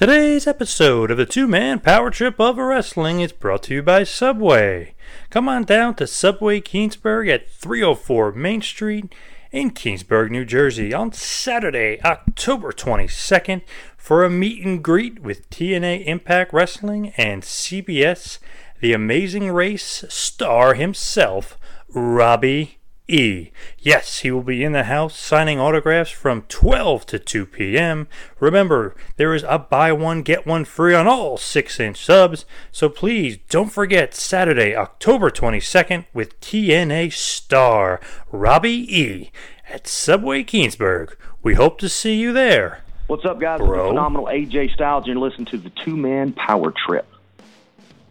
Today's episode of the Two Man Power Trip of Wrestling is brought to you by Subway. Come on down to Subway Keensburg at 304 Main Street in Keensburg, New Jersey on Saturday, October 22nd for a meet and greet with TNA Impact Wrestling and CBS The Amazing Race star himself, Robbie E. Yes, he will be in the house signing autographs from 12 to 2 p.m. Remember, there is a buy one, get one free on all 6 inch subs, so please don't forget Saturday, October 22nd with TNA star Robbie E. at Subway Keensburg. We hope to see you there. What's up, guys? Bro. It's the phenomenal AJ Styles, and you're listening to the Two Man Power Trip.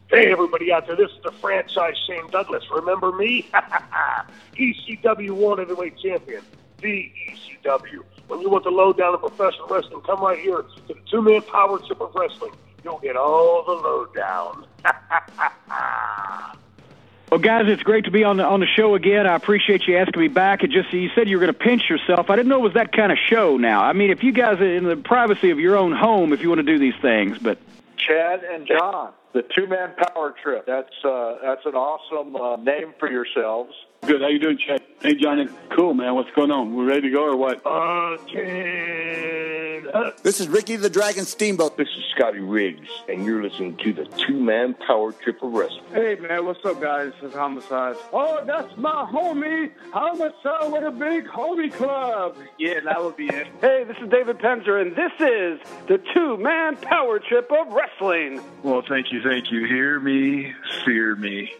Hey, everybody out there, this is the franchise Shane Douglas. Remember me? ECW World Heavyweight Champion, the ECW. When you want the lowdown of professional wrestling, come right here to the two man power trip of wrestling. You'll get all the lowdown. Well, guys, it's great to be on the on the show again. I appreciate you asking me back. It just you said you were going to pinch yourself. I didn't know it was that kind of show. Now, I mean, if you guys are in the privacy of your own home, if you want to do these things, but Chad and John, the two man power trip. That's uh, that's an awesome uh, name for yourselves. Good. How you doing, Chad? Hey, Johnny. Cool, man. What's going on? We're ready to go or what? Again. Uh, This is Ricky the Dragon Steamboat. This is Scotty Riggs, and you're listening to the Two Man Power Trip of Wrestling. Hey, man. What's up, guys? This is Homicide. Oh, that's my homie. Homicide with a big homie club. Yeah, that would be it. hey, this is David Penzer, and this is the two man power trip of wrestling. Well, thank you, thank you. Hear me, fear me.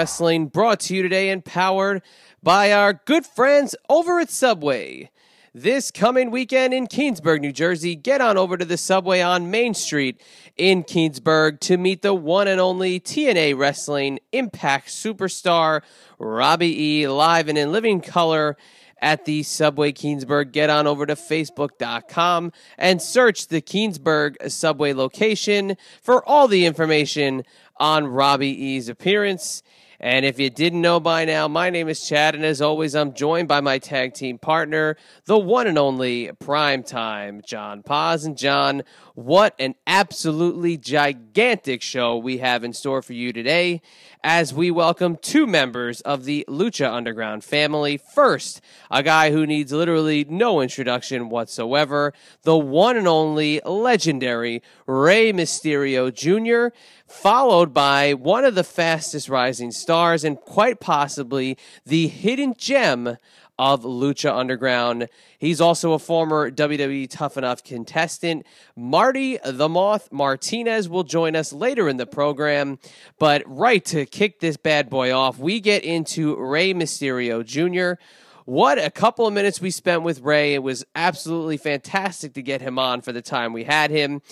wrestling brought to you today and powered by our good friends over at Subway. This coming weekend in Keensburg, New Jersey, get on over to the Subway on Main Street in Keensburg to meet the one and only TNA Wrestling Impact superstar Robbie E. live and in living color at the Subway Keensburg. Get on over to Facebook.com and search the Keensburg Subway location for all the information on Robbie E's appearance. And if you didn't know by now, my name is Chad, and as always, I'm joined by my tag team partner, the one and only Primetime John Paz. And John, what an absolutely gigantic show we have in store for you today as we welcome two members of the Lucha Underground family. First, a guy who needs literally no introduction whatsoever, the one and only legendary Rey Mysterio Jr., followed by one of the fastest rising stars and quite possibly the hidden gem of Lucha Underground. He's also a former WWE Tough Enough contestant. Marty the Moth Martinez will join us later in the program. But right to kick this bad boy off, we get into Rey Mysterio Jr. what a couple of minutes we spent with Rey. It was absolutely fantastic to get him on for the time we had him.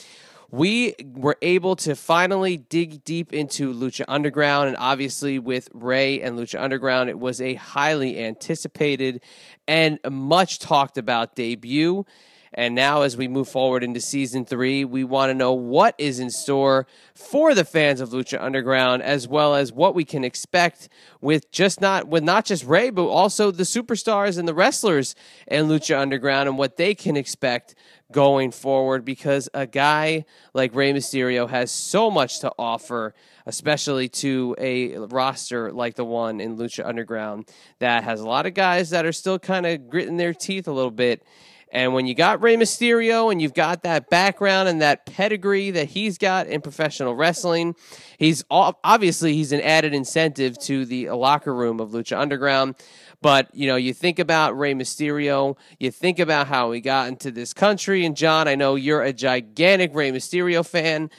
We were able to finally dig deep into Lucha Underground, and obviously with Rey and Lucha Underground, it was a highly anticipated and much talked about debut. And now, as we move forward into season three, we want to know what is in store for the fans of Lucha Underground, as well as what we can expect with just not with not just Rey, but also the superstars and the wrestlers in Lucha Underground, and what they can expect going forward. Because a guy like Rey Mysterio has so much to offer, especially to a roster like the one in Lucha Underground that has a lot of guys that are still kind of gritting their teeth a little bit. And when you got Rey Mysterio and you've got that background and that pedigree that he's got in professional wrestling, he's obviously he's an added incentive to the locker room of Lucha Underground. But you know, you think about Rey Mysterio, you think about how he got into this country. And John, I know you're a gigantic Rey Mysterio fan,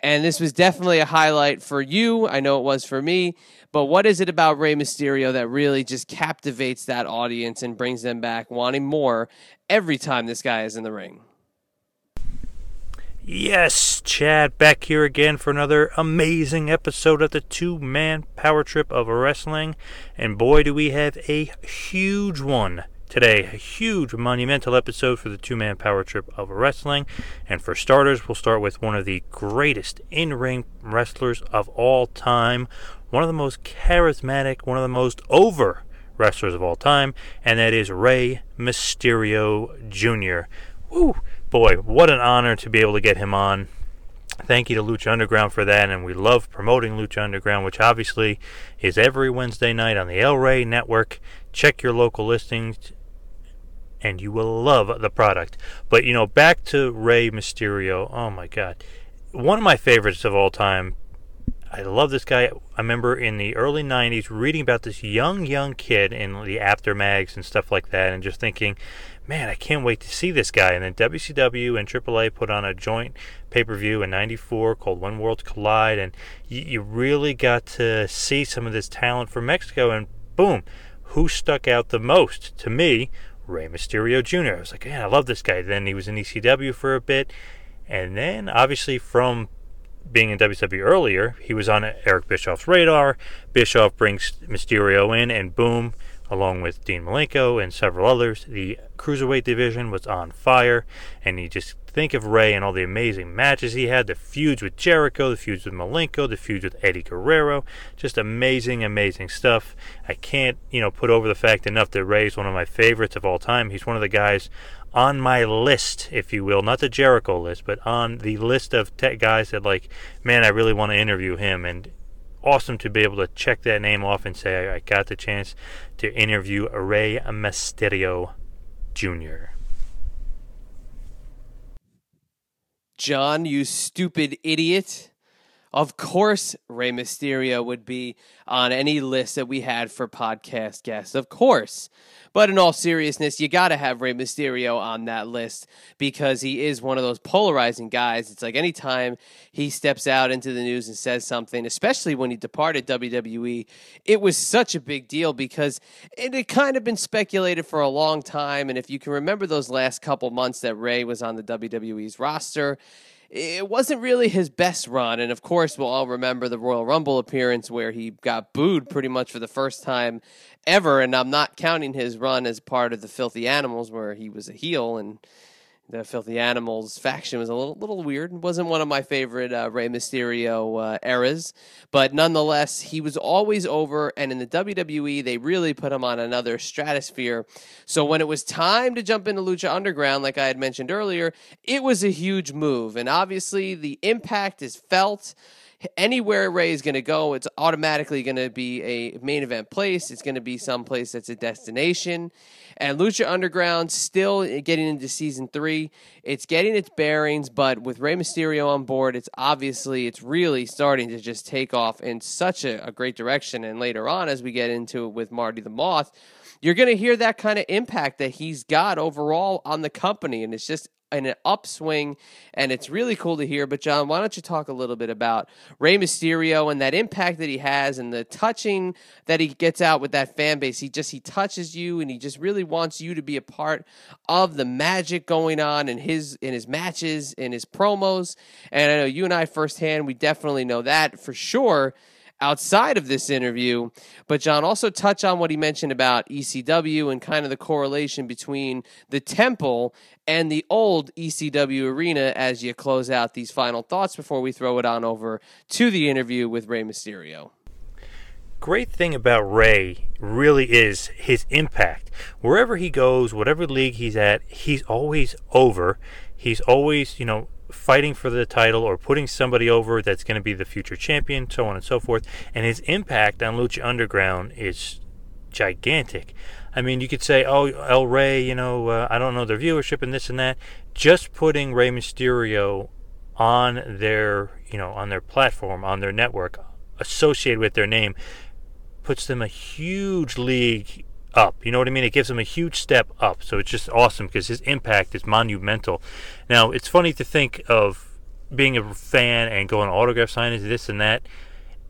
and this was definitely a highlight for you. I know it was for me. But what is it about Rey Mysterio that really just captivates that audience and brings them back wanting more every time this guy is in the ring? Yes, Chad, back here again for another amazing episode of the two man power trip of wrestling. And boy, do we have a huge one today. A huge monumental episode for the two man power trip of wrestling. And for starters, we'll start with one of the greatest in ring wrestlers of all time, one of the most charismatic, one of the most over wrestlers of all time, and that is Rey Mysterio Jr. Woo! boy, what an honor to be able to get him on. Thank you to Lucha Underground for that, and we love promoting Lucha Underground, which obviously is every Wednesday night on the El Rey Network. Check your local listings, and you will love the product. But you know, back to Rey Mysterio. Oh my God, one of my favorites of all time. I love this guy. I remember in the early '90s reading about this young, young kid in the Apter mags and stuff like that, and just thinking, man, I can't wait to see this guy. And then WCW and AAA put on a joint pay per view in '94 called When Worlds Collide, and you, you really got to see some of this talent from Mexico. And boom, who stuck out the most to me? Rey Mysterio Jr. I was like, man, I love this guy. Then he was in ECW for a bit, and then obviously from being in WWE earlier, he was on Eric Bischoff's radar. Bischoff brings Mysterio in, and boom, along with Dean Malenko and several others. The cruiserweight division was on fire, and you just think of Rey and all the amazing matches he had the feuds with Jericho, the feuds with Malenko, the feuds with Eddie Guerrero. Just amazing, amazing stuff. I can't, you know, put over the fact enough that Rey is one of my favorites of all time. He's one of the guys on my list, if you will, not the Jericho list, but on the list of tech guys that, like, man, I really want to interview him. And awesome to be able to check that name off and say I got the chance to interview Rey Mysterio Jr. John, you stupid idiot. Of course, Rey Mysterio would be on any list that we had for podcast guests. Of course. But in all seriousness, you got to have Rey Mysterio on that list because he is one of those polarizing guys. It's like anytime he steps out into the news and says something, especially when he departed WWE, it was such a big deal because it had kind of been speculated for a long time. And if you can remember those last couple months that Rey was on the WWE's roster, it wasn't really his best run. And of course, we'll all remember the Royal Rumble appearance where he got booed pretty much for the first time ever. And I'm not counting his run as part of the Filthy Animals where he was a heel and the Filthy Animals faction was a little little weird. It wasn't one of my favorite uh, Rey Mysterio uh, eras, but nonetheless, he was always over. And in the WWE, they really put him on another stratosphere. So when it was time to jump into Lucha Underground, like I had mentioned earlier, it was a huge move, and obviously the impact is felt anywhere Rey is going to go, it's automatically going to be a main event place. It's going to be some place that's a destination. And Lucha Underground still getting into season three. It's getting its bearings, but with Rey Mysterio on board, it's obviously it's really starting to just take off in such a, a great direction. And later on, as we get into it with Marty the Moth, you're going to hear that kind of impact that he's got overall on the company, and it's just in an upswing, and it's really cool to hear. But John, why don't you talk a little bit about Rey Mysterio and that impact that he has, and the touching that he gets out with that fan base? He just he touches you, and he just really wants you to be a part of the magic going on in his in his matches, in his promos. And I know you and I firsthand, we definitely know that for sure outside of this interview. But John also touch on what he mentioned about ECW and kind of the correlation between the temple and the old ECW arena as you close out these final thoughts before we throw it on over to the interview with Rey Mysterio. Great thing about Rey really is his impact. Wherever he goes, whatever league he's at, he's always over. He's always, you know, fighting for the title or putting somebody over that's going to be the future champion, so on and so forth. And his impact on Lucha Underground is gigantic. I mean, you could say, oh, El Rey, you know, uh, I don't know their viewership and this and that. Just putting Rey Mysterio on their, you know, on their platform, on their network, associated with their name, puts them a huge league up. You know what I mean? It gives him a huge step up. So it's just awesome because his impact is monumental. Now, it's funny to think of being a fan and going autograph signings, this and that.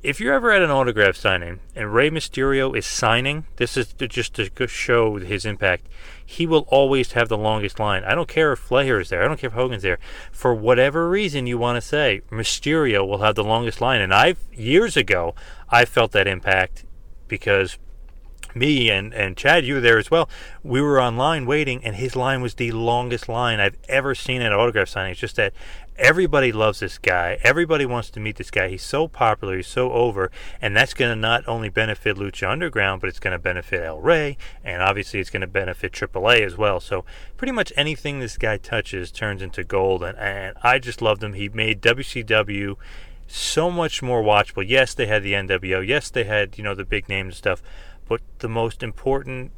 If you're ever at an autograph signing and Rey Mysterio is signing, this is just to show his impact. He will always have the longest line. I don't care if Flair is there. I don't care if Hogan's there. For whatever reason you want to say, Mysterio will have the longest line. And I've years ago I felt that impact because me and, and Chad, you were there as well. We were online waiting, and his line was the longest line I've ever seen at autograph signing. It's just that everybody loves this guy. Everybody wants to meet this guy. He's so popular. He's so over, and that's going to not only benefit Lucha Underground, but it's going to benefit El Rey, and obviously it's going to benefit AAA as well. So pretty much anything this guy touches turns into gold, and, and I just loved him. He made WCW so much more watchable. Yes, they had the NWO. Yes, they had you know the big names and stuff but the most important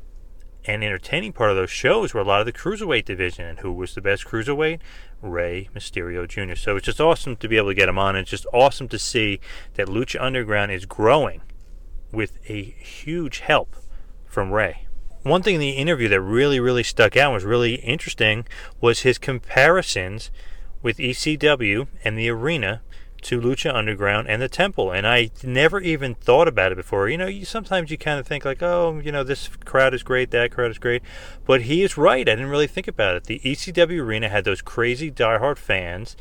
and entertaining part of those shows were a lot of the cruiserweight division. And who was the best cruiserweight? Rey Mysterio Jr. So it's just awesome to be able to get him on. It's just awesome to see that Lucha Underground is growing with a huge help from Rey One thing in the interview that really, really stuck out was really interesting was his comparisons with ECW and the arena to Lucha Underground and the Temple, and I never even thought about it before. You know, you sometimes you kind of think like, oh, you know, this crowd is great, that crowd is great, but he is right. I didn't really think about it. The ECW arena had those crazy diehard fans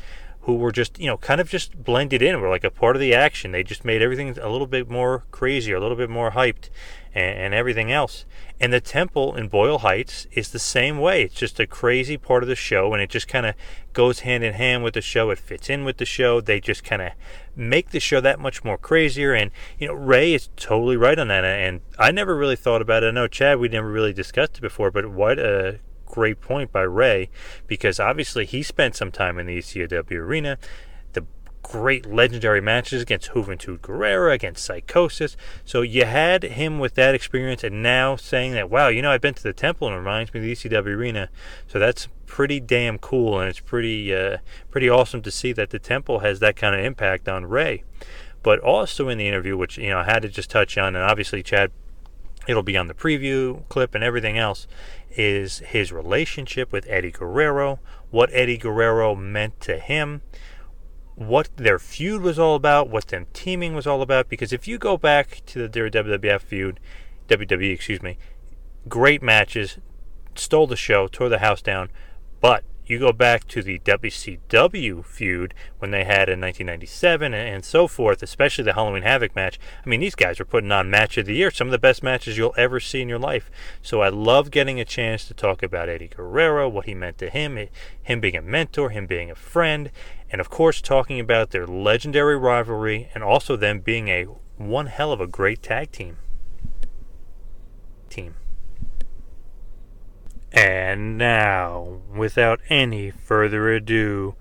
who were just, you know, kind of just blended in, were like a part of the action. They just made everything a little bit more crazy, a little bit more hyped, and, and everything else. And the temple in Boyle Heights is the same way. It's just a crazy part of the show, and it just kind of goes hand in hand with the show. It fits in with the show. They just kind of make the show that much more crazier. And, you know, Rey is totally right on that. And I never really thought about it. I know, Chad, we never really discussed it before, but what a great point by Rey because obviously he spent some time in the ECW arena The great legendary matches against Juventud Guerrera, against Psychosis. So you had him with that experience, and now saying that, wow, you know, I've been to the temple and it reminds me of the ECW arena. So that's pretty damn cool, and it's pretty, uh, pretty awesome to see that the temple has that kind of impact on Rey. But also in the interview, which you know I had to just touch on, and obviously Chad, it'll be on the preview clip and everything else, is his relationship with Eddie Guerrero, what Eddie Guerrero meant to him what their feud was all about, what them teaming was all about. Because if you go back to the, WWF feud, WWE, excuse me, great matches, stole the show, tore the house down. But you go back to the WCW feud when they had in 1997 and, so forth, especially the Halloween Havoc match. I mean, these guys are putting on match of the year, some of the best matches you'll ever see in your life. So I love getting a chance to talk about Eddie Guerrero, what he meant to him, him being a mentor, him being a friend, and of course talking about their legendary rivalry and also them being a one hell of a great tag team. Team. And now, without any further ado,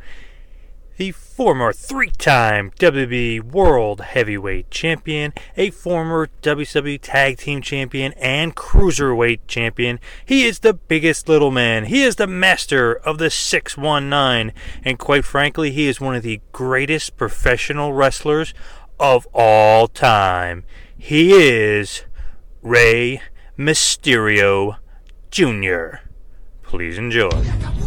the former three time WWE World Heavyweight Champion, a former WWE Tag Team Champion, and Cruiserweight Champion. He is the biggest little man. He is the master of the 619. And quite frankly, he is one of the greatest professional wrestlers of all time. He is Rey Mysterio Jr. Please enjoy.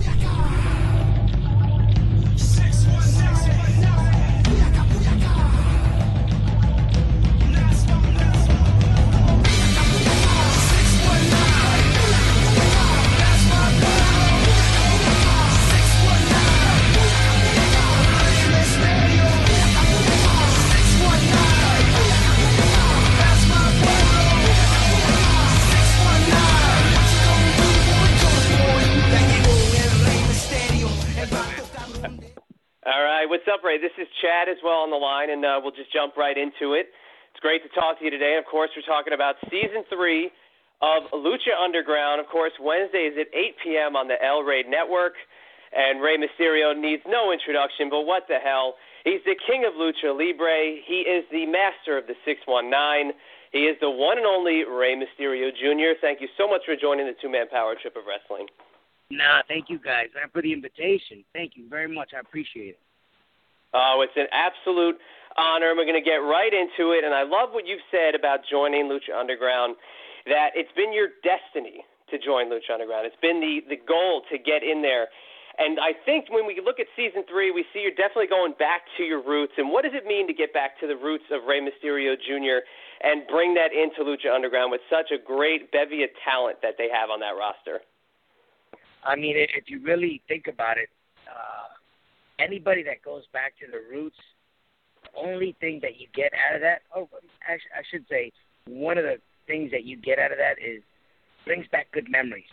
This is Chad as well on the line, and uh, we'll just jump right into it. It's great to talk to you today. Of course, we're talking about season three of Lucha Underground. Of course, Wednesday is at 8 p.m. on the El Rey Network. And Rey Mysterio needs no introduction, but what the hell? He's the king of Lucha Libre. He is the master of the 619. He is the one and only Rey Mysterio Jr. Thank you so much for joining the two man power trip of wrestling. Nah, thank you guys for the invitation. Thank you very much. I appreciate it. Oh, it's an absolute honor. We're going to get right into it. And I love what you've said about joining Lucha Underground, that it's been your destiny to join Lucha Underground. It's been the, the goal to get in there. And I think when we look at season three, we see you're definitely going back to your roots. And what does it mean to get back to the roots of Rey Mysterio Jr. and bring that into Lucha Underground with such a great bevy of talent that they have on that roster? I mean, if you really think about it, uh, anybody that goes back to the roots, the only thing that you get out of that, oh, actually, I should say, one of the things that you get out of that is brings back good memories.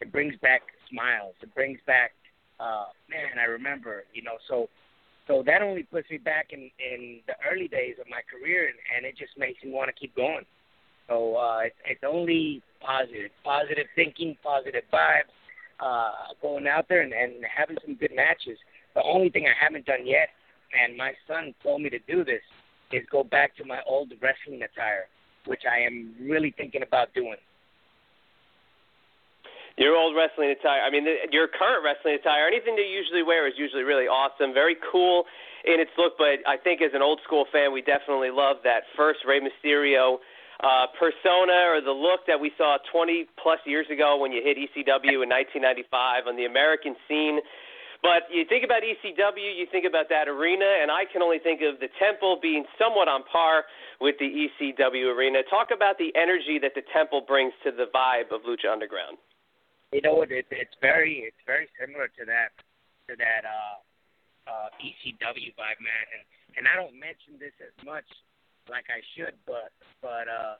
It brings back smiles. It brings back, uh, man, I remember, you know, so so that only puts me back in in the early days of my career, and, and it just makes me want to keep going. So uh, it's, it's only positive, positive thinking, positive vibes, uh, going out there and, and having some good matches. The only thing I haven't done yet, and my son told me to do this, is go back to my old wrestling attire, which I am really thinking about doing. Your old wrestling attire. I mean, the, your current wrestling attire. Anything that you usually wear is usually really awesome, very cool in its look. But I think as an old school fan, we definitely love that first Rey Mysterio uh, persona or the look that we saw 20 plus years ago when you hit ECW in 1995 on the American scene. But you think about ECW, you think about that arena, and I can only think of the Temple being somewhat on par with the ECW arena. Talk about the energy that the Temple brings to the vibe of Lucha Underground. You know what? It, it's very, it's very similar to that, to that uh, uh, ECW vibe, man. And and I don't mention this as much like I should, but but uh,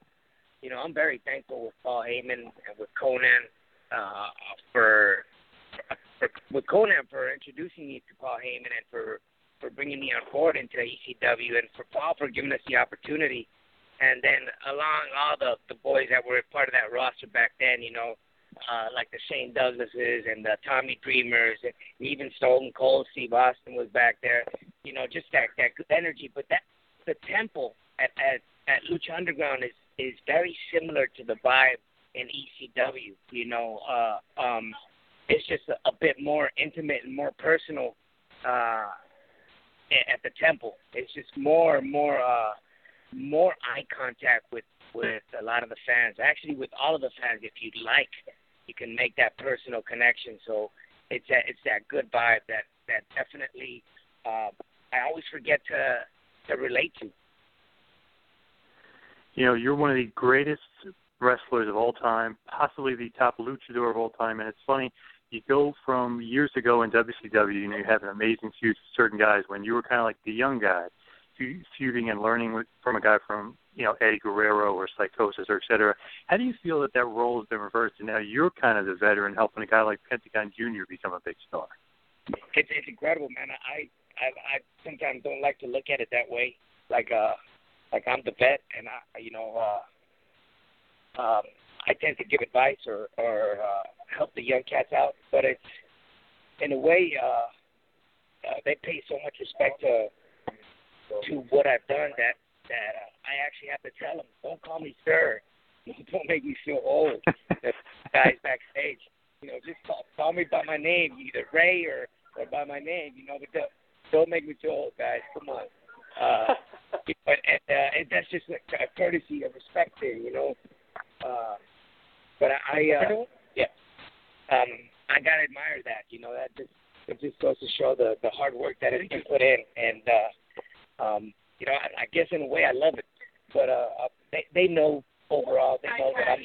you know, I'm very thankful with Paul Heyman and with Konnan uh, for with Konnan for introducing me to Paul Heyman and for for bringing me on board into ECW and for Paul for giving us the opportunity. And then along all the the boys that were part of that roster back then, you know, uh, like the Shane Douglases and the Tommy Dreamers, and even Stone Cold Steve Austin was back there. You know, just that that good energy. But that the temple at at, at Lucha Underground is is very similar to the vibe in ECW. You know, uh, um, it's just a, a bit more intimate and more personal uh, at the temple. It's just more and more uh, more eye contact with with a lot of the fans. Actually, with all of the fans, if you'd like, you can make that personal connection. So it's that it's that good vibe that that definitely uh, I always forget to to relate to you know, you're one of the greatest wrestlers of all time, possibly the top luchador of all time. And it's funny, you go from years ago in WCW, you know, you have an amazing feud with certain guys when you were kind of like the young guy, feuding and learning with, from a guy from, you know, Eddie Guerrero or Psychosis or et cetera. How do you feel that that role has been reversed and now you're kind of the veteran helping a guy like Pentagon Jr. become a big star? It's, it's incredible, man. I, I, I sometimes don't like to look at it that way. Like, uh, like I'm the vet, and I, you know, uh, um, I tend to give advice or or uh, help the young cats out. But it's in a way uh, uh, they pay so much respect to to what I've done that that uh, I actually have to tell them, don't call me sir, don't make me feel old. the guys backstage, you know, just call, call me by my name, either Rey or or by my name, you know, but don't, don't make me feel old, guys. Come on. Uh, but and, uh, and that's just a, a courtesy, a respect thing, you know. Uh, but I, uh, yeah, um, I gotta admire that. You know, that just it just goes to show the the hard work that has been put in, and uh, um, you know, I, I guess in a way I love it. But uh, uh they they know overall, they know that I'm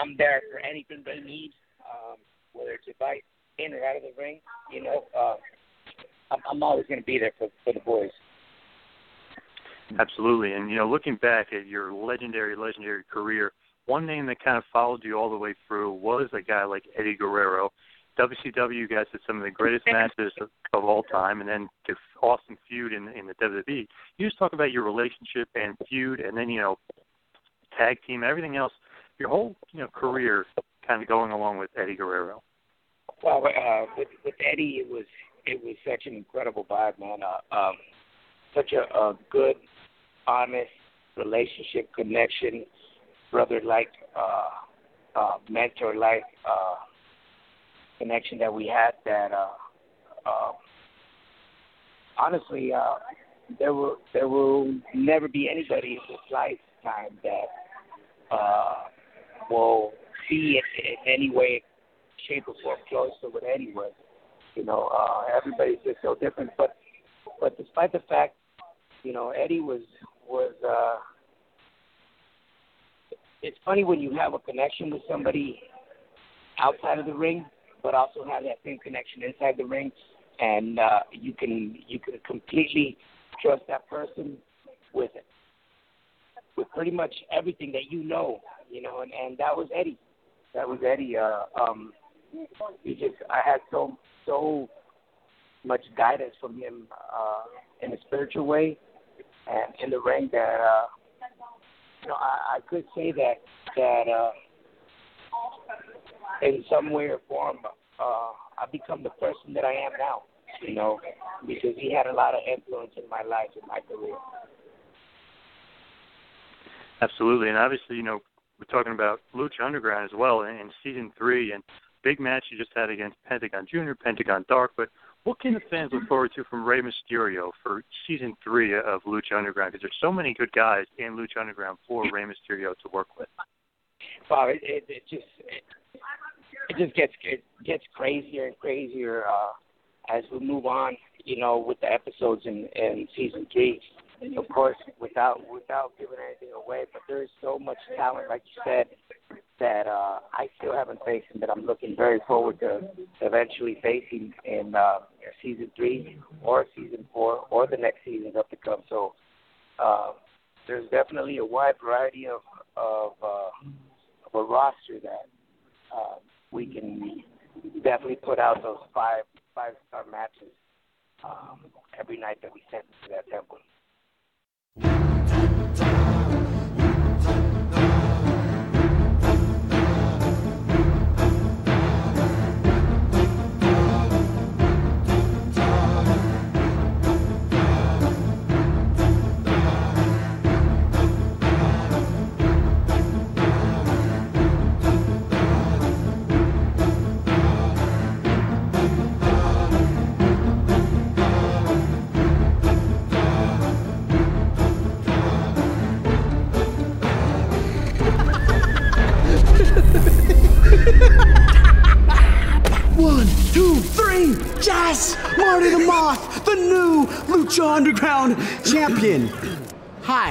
I'm there for anything they need, um, whether it's advice in or out of the ring. You know, uh, I'm, I'm always going to be there for for the boys. Absolutely. And, you know, looking back at your legendary, legendary career, one name that kind of followed you all the way through was a guy like Eddie Guerrero. WCW, you guys had some of the greatest matches of, of all time, and then the awesome feud in in the WWE. You just talk about your relationship and feud, and then you know, tag team, everything else. Your whole you know career kind of going along with Eddie Guerrero. Well, uh, with with Eddie, it was it was such an incredible vibe, man. Uh, um, such a, a good, honest relationship, connection, brother like, uh, uh, mentor like uh, connection that we had. That uh, uh, honestly, uh, there will there will never be anybody in this lifetime that uh, will see it in any way, shape, or form close to Eddie was. You know, uh, everybody's just so different. But but despite the fact, you know, Eddie was was. uh It's funny when you have a connection with somebody outside of the ring, but also have that same connection inside the ring, and uh, you can you can completely trust that person with it, with pretty much everything that you know, you know, and and that was Eddie. That was Eddie. Uh, um, he just I had so so much guidance from him uh, in a spiritual way and in the ring that uh, you know I, I could say that that uh, in some way or form uh, I've become the person that I am now. You know, because he had a lot of influence in my life and my career. Absolutely, and obviously, you know, we're talking about Lucha Underground as well in, in season three, and big match you just had against Pentagon Junior, Pentagon Dark. But what can the fans look forward to from Rey Mysterio for season three of Lucha Underground? Because there's so many good guys in Lucha Underground for Rey Mysterio to work with. Bob, it, it, it just it, it just gets it gets crazier and crazier uh, as we move on. You know, with the episodes in, in season three. Of course, without without giving anything away, but there is so much talent, like you said, that uh, I still haven't faced and that I'm looking very forward to eventually facing in uh, season three or season four or the next season up to come. So uh, there's definitely a wide variety of of, uh, of a roster that uh, we can definitely put out those five five star matches um, every night that we send to that temple. The new Lucha Underground champion. Hi.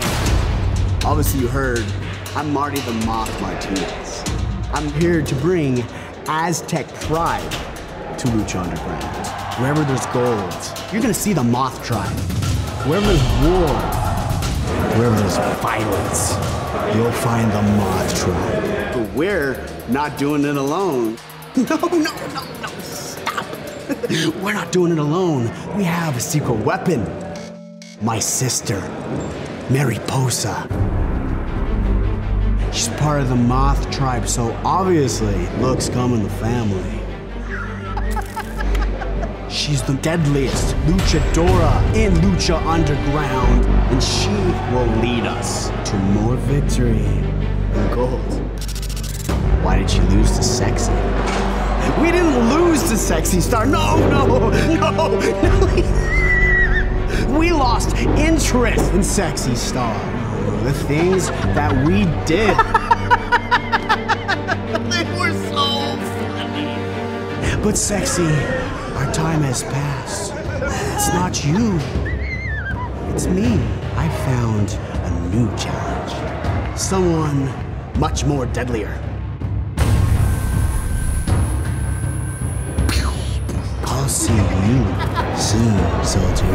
Obviously, you heard I'm Marty the Moth Martinez. I'm here to bring Aztec pride to Lucha Underground. Wherever there's gold, you're gonna see the Moth tribe. Wherever there's war, wherever there's violence, you'll find the Moth tribe. But we're not doing it alone. No, no, no, no, stop. We're not doing it alone. We have a secret weapon. My sister, Mariposa. She's part of the Moth tribe, so obviously looks come in the family. She's the deadliest luchadora in Lucha Underground, and she will lead us to more victory and gold. Why did she lose to Sexy? We didn't lose to Sexy Star. No, no, no, no. We lost interest in Sexy Star. The things that we did. they were so funny. But Sexy, our time has passed. It's not you. It's me. I found a new challenge. Someone much more deadlier. See you soon, soldier.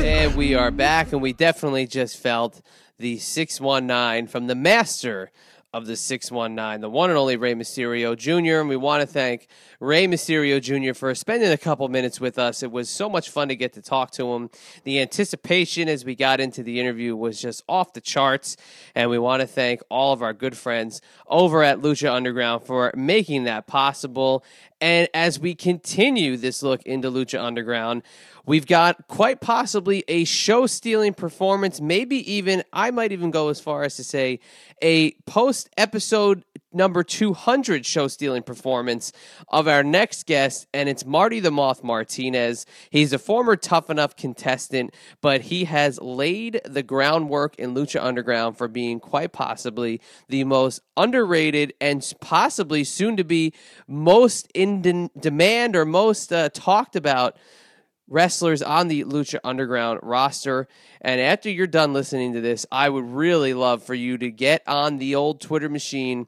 and we are back, and we definitely just felt the 619 from the master of the 619, the one and only Rey Mysterio Jr. And we want to thank Rey Mysterio Jr. for spending a couple minutes with us. It was so much fun to get to talk to him. The anticipation as we got into the interview was just off the charts. And we want to thank all of our good friends over at Lucha Underground for making that possible. And as we continue this look into Lucha Underground, We've got quite possibly a show stealing performance, maybe even, I might even go as far as to say, a post episode number 200 show stealing performance of our next guest, and it's Marty the Moth Martinez. He's a former Tough Enough contestant, but he has laid the groundwork in Lucha Underground for being quite possibly the most underrated and possibly soon to be most in de- demand or most uh, talked about wrestlers on the Lucha Underground roster. And after you're done listening to this, I would really love for you to get on the old Twitter machine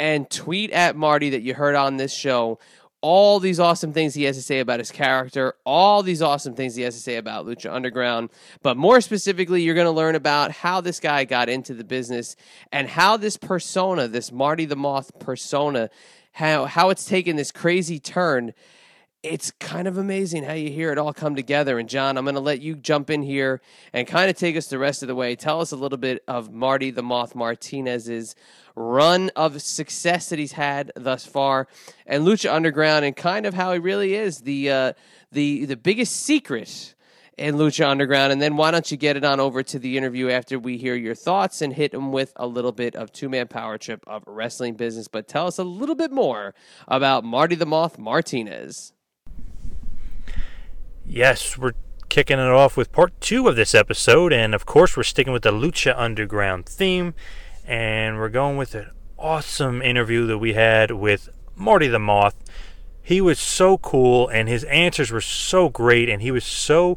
and tweet at Marty that you heard on this show all these awesome things he has to say about his character, all these awesome things he has to say about Lucha Underground. But more specifically, you're going to learn about how this guy got into the business and how this persona, this Marty the Moth persona, how how it's taken this crazy turn it's kind of amazing how you hear it all come together. And John, I'm going to let you jump in here and kind of take us the rest of the way. Tell us a little bit of Marty the Moth Martinez's run of success that he's had thus far, and Lucha Underground, and kind of how he really is the uh, the the biggest secret in Lucha Underground. And then why don't you get it on over to the interview after we hear your thoughts and hit them with a little bit of two man power trip of wrestling business. But tell us a little bit more about Marty the Moth Martinez. Yes, we're kicking it off with part two of this episode, and of course, we're sticking with the Lucha Underground theme, and we're going with an awesome interview that we had with Marty the Moth. He was so cool, and his answers were so great, and he was so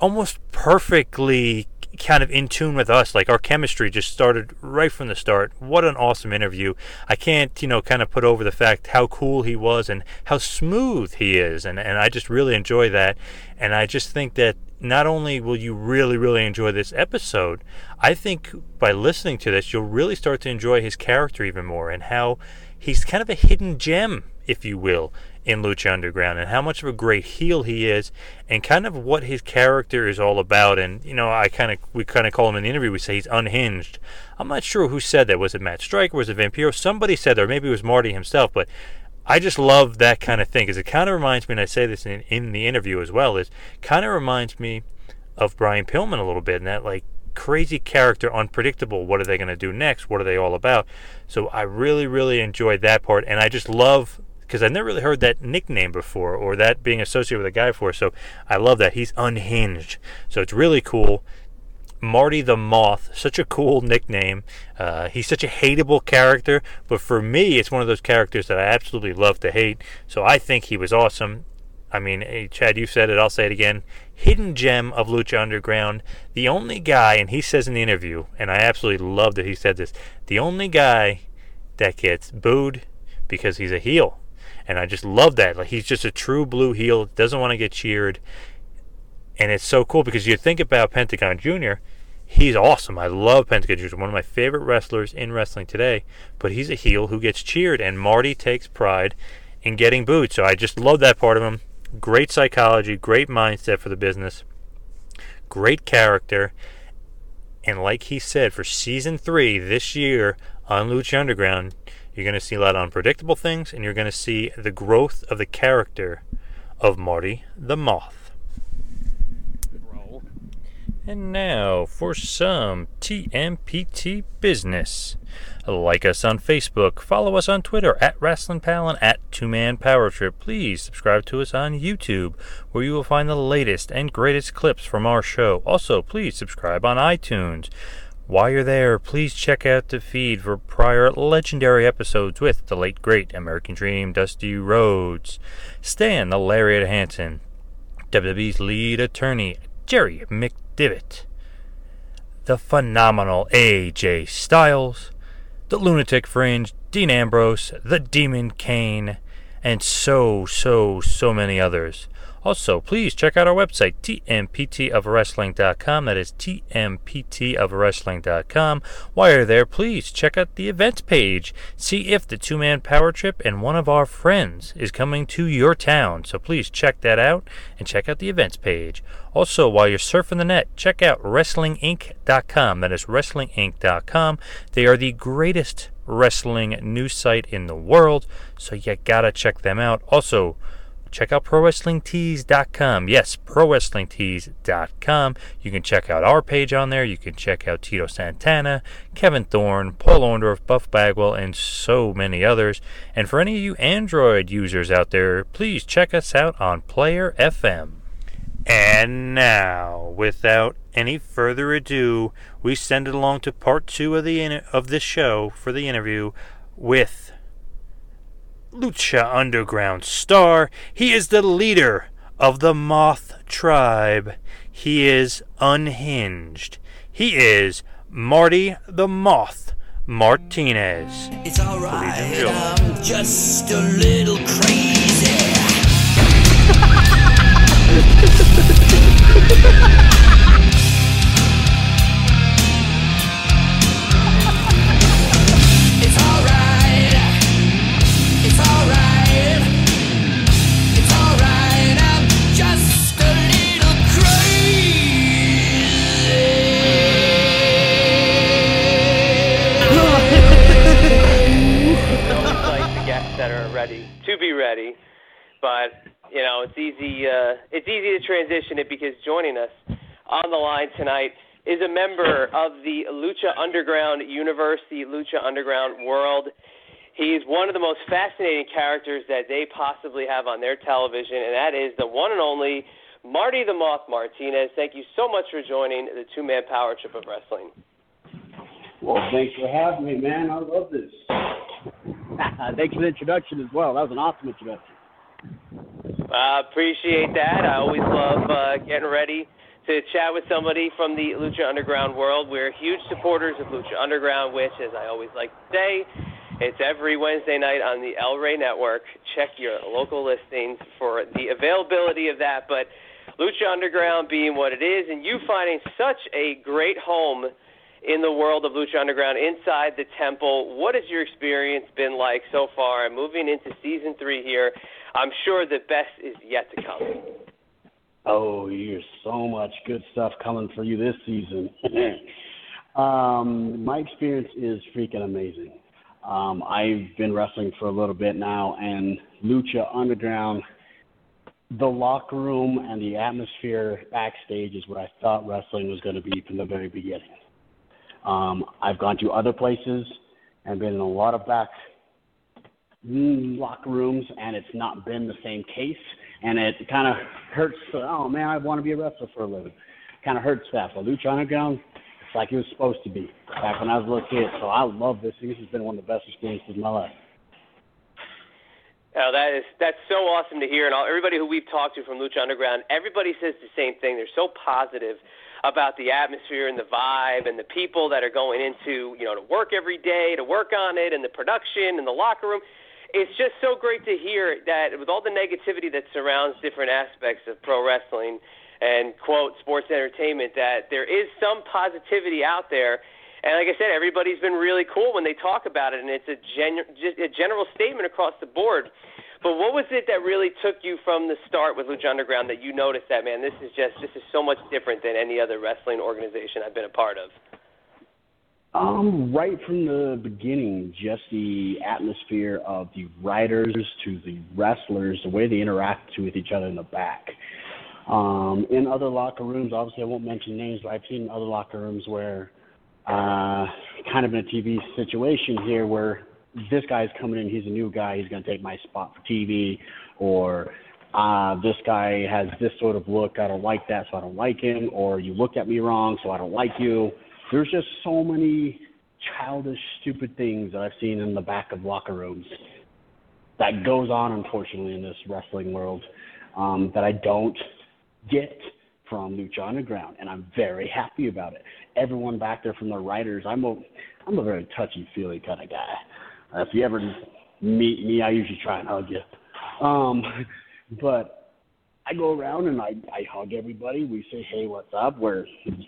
almost perfectly kind of in tune with us. Like our chemistry just started right from the start. What an awesome interview. I can't, you know, kind of put over the fact how cool he was and how smooth he is. And, and I just really enjoy that. And I just think that not only will you really, really enjoy this episode, I think by listening to this, you'll really start to enjoy his character even more and how he's kind of a hidden gem, if you will, in Lucha Underground and how much of a great heel he is and kind of what his character is all about. And, you know, I kind of, we kind of call him in the interview, we say he's unhinged. I'm not sure who said that. Was it Matt Striker? Was it Vampiro? Somebody said that, or maybe it was Marty himself, but I just love that kind of thing because it kind of reminds me, and I say this in, in the interview as well, is kind of reminds me of Brian Pillman a little bit and that, like, crazy character, unpredictable. What are they going to do next? What are they all about? So I really, really enjoyed that part, and I just love because I've never really heard that nickname before or that being associated with a guy before. So I love that. He's unhinged. So it's really cool. Marty the Moth, such a cool nickname. Uh, he's such a hateable character, but for me, it's one of those characters that I absolutely love to hate. So I think he was awesome. I mean, hey, Chad, you said it, I'll say it again. Hidden gem of Lucha Underground. The only guy, and he says in the interview, and I absolutely love that he said this, the only guy that gets booed because he's a heel and I just love that. Like he's just a true blue heel, doesn't want to get cheered, and it's so cool because you think about Pentagon Jr. He's awesome. I love Pentagon Jr. One of my favorite wrestlers in wrestling today. But he's a heel who gets cheered, and Marty takes pride in getting booed. So I just love that part of him. Great psychology, great mindset for the business, great character. And like he said, for season three this year on Lucha Underground, you're going to see a lot of unpredictable things, and you're going to see the growth of the character of Marty the Moth. And now for some TMPT business. Like us on Facebook, follow us on Twitter at Wrestling Pal and at Two Man Power Trip. Please subscribe to us on YouTube, where you will find the latest and greatest clips from our show. Also, please subscribe on iTunes. While you're there, please check out the feed for prior legendary episodes with the late great American Dream Dusty Rhodes, Stan the Lariat Hansen, WWE's lead attorney Jerry McDevitt, the phenomenal AJ Styles, the Lunatic Fringe, Dean Ambrose, the Demon Kane, and so, so, so many others. Also, please check out our website, tmptofwrestling.com. That is tmptofwrestling.com. While you're there, please check out the events page. See if the two man power trip and one of our friends is coming to your town. So please check that out and check out the events page. Also, while you're surfing the net, check out WrestlingInc.com. That is WrestlingInc.com. They are the greatest wrestling news site in the world, so you gotta check them out. Also, check out ProWrestlingTees.com. Yes, ProWrestlingTees.com. You can check out our page on there. You can check out Tito Santana, Kevin Thorne, Paul Orndorff, Buff Bagwell, and so many others. And for any of you Android users out there, please check us out on Player FM. And now, without any further ado, we send it along to part two of the in- of this show for the interview with Lucha Underground star. He is the leader of the Moth Tribe. He is unhinged. He is Marty the Moth Martinez. It's alright, I'm just a little crazy. ready to be ready, but you know it's easy. Uh, it's easy to transition it because joining us on the line tonight is a member of the Lucha Underground universe, the Lucha Underground world. He's one of the most fascinating characters that they possibly have on their television, and that is the one and only Marty the Moth Martinez. Thank you so much for joining the two man power trip of wrestling. Well, thanks for having me, man. I love this. Thanks for the introduction as well. That was an awesome introduction. I appreciate that. I always love uh, getting ready to chat with somebody from the Lucha Underground world. We're huge supporters of Lucha Underground, which, as I always like to say, it's every Wednesday night on the El Rey Network. Check your local listings for the availability of that. But Lucha Underground being what it is, and you finding such a great home in the world of Lucha Underground inside the temple. What has your experience been like so far? Moving into season three here, I'm sure the best is yet to come. Oh, there's so much good stuff coming for you this season. um, my experience is freaking amazing. Um, I've been wrestling for a little bit now, and Lucha Underground, the locker room and the atmosphere backstage is what I thought wrestling was going to be from the very beginning. Um, I've gone to other places and been in a lot of back locker rooms, and it's not been the same case. And it kind of hurts. Oh man, I want to be a wrestler for a living. Kind of hurts that. But Lucha Underground, it's like it was supposed to be back when I was a little kid. So I love this. This has been one of the best experiences of my life. Oh, that is that's so awesome to hear, and all, everybody who we've talked to from Lucha Underground, everybody says the same thing. They're so positive about the atmosphere and the vibe and the people that are going into you know to work every day to work on it and the production and the locker room. It's just so great to hear that with all the negativity that surrounds different aspects of pro wrestling and quote sports entertainment, that there is some positivity out there. And like I said, everybody's been really cool when they talk about it, and it's a, gen- just a general statement across the board. But what was it that really took you from the start with Lucha Underground that you noticed that man, this is just this is so much different than any other wrestling organization I've been a part of? Um, right from the beginning, just the atmosphere of the writers to the wrestlers, the way they interact with each other in the back. Um, in other locker rooms, obviously I won't mention names, but I've seen other locker rooms where, uh, kind of in a TV situation here where this guy's coming in, he's a new guy, he's going to take my spot for TV, or uh, this guy has this sort of look, I don't like that, so I don't like him, or you look at me wrong, so I don't like you. There's just so many childish, stupid things that I've seen in the back of locker rooms that goes on, unfortunately, in this wrestling world um, that I don't get from Lucha Underground, and I'm very happy about it. Everyone back there from the writers, I'm a, I'm a very touchy feely kind of guy. If you ever meet me, I usually try and hug you. Um, but I go around and I I hug everybody. We say, hey, what's up? We're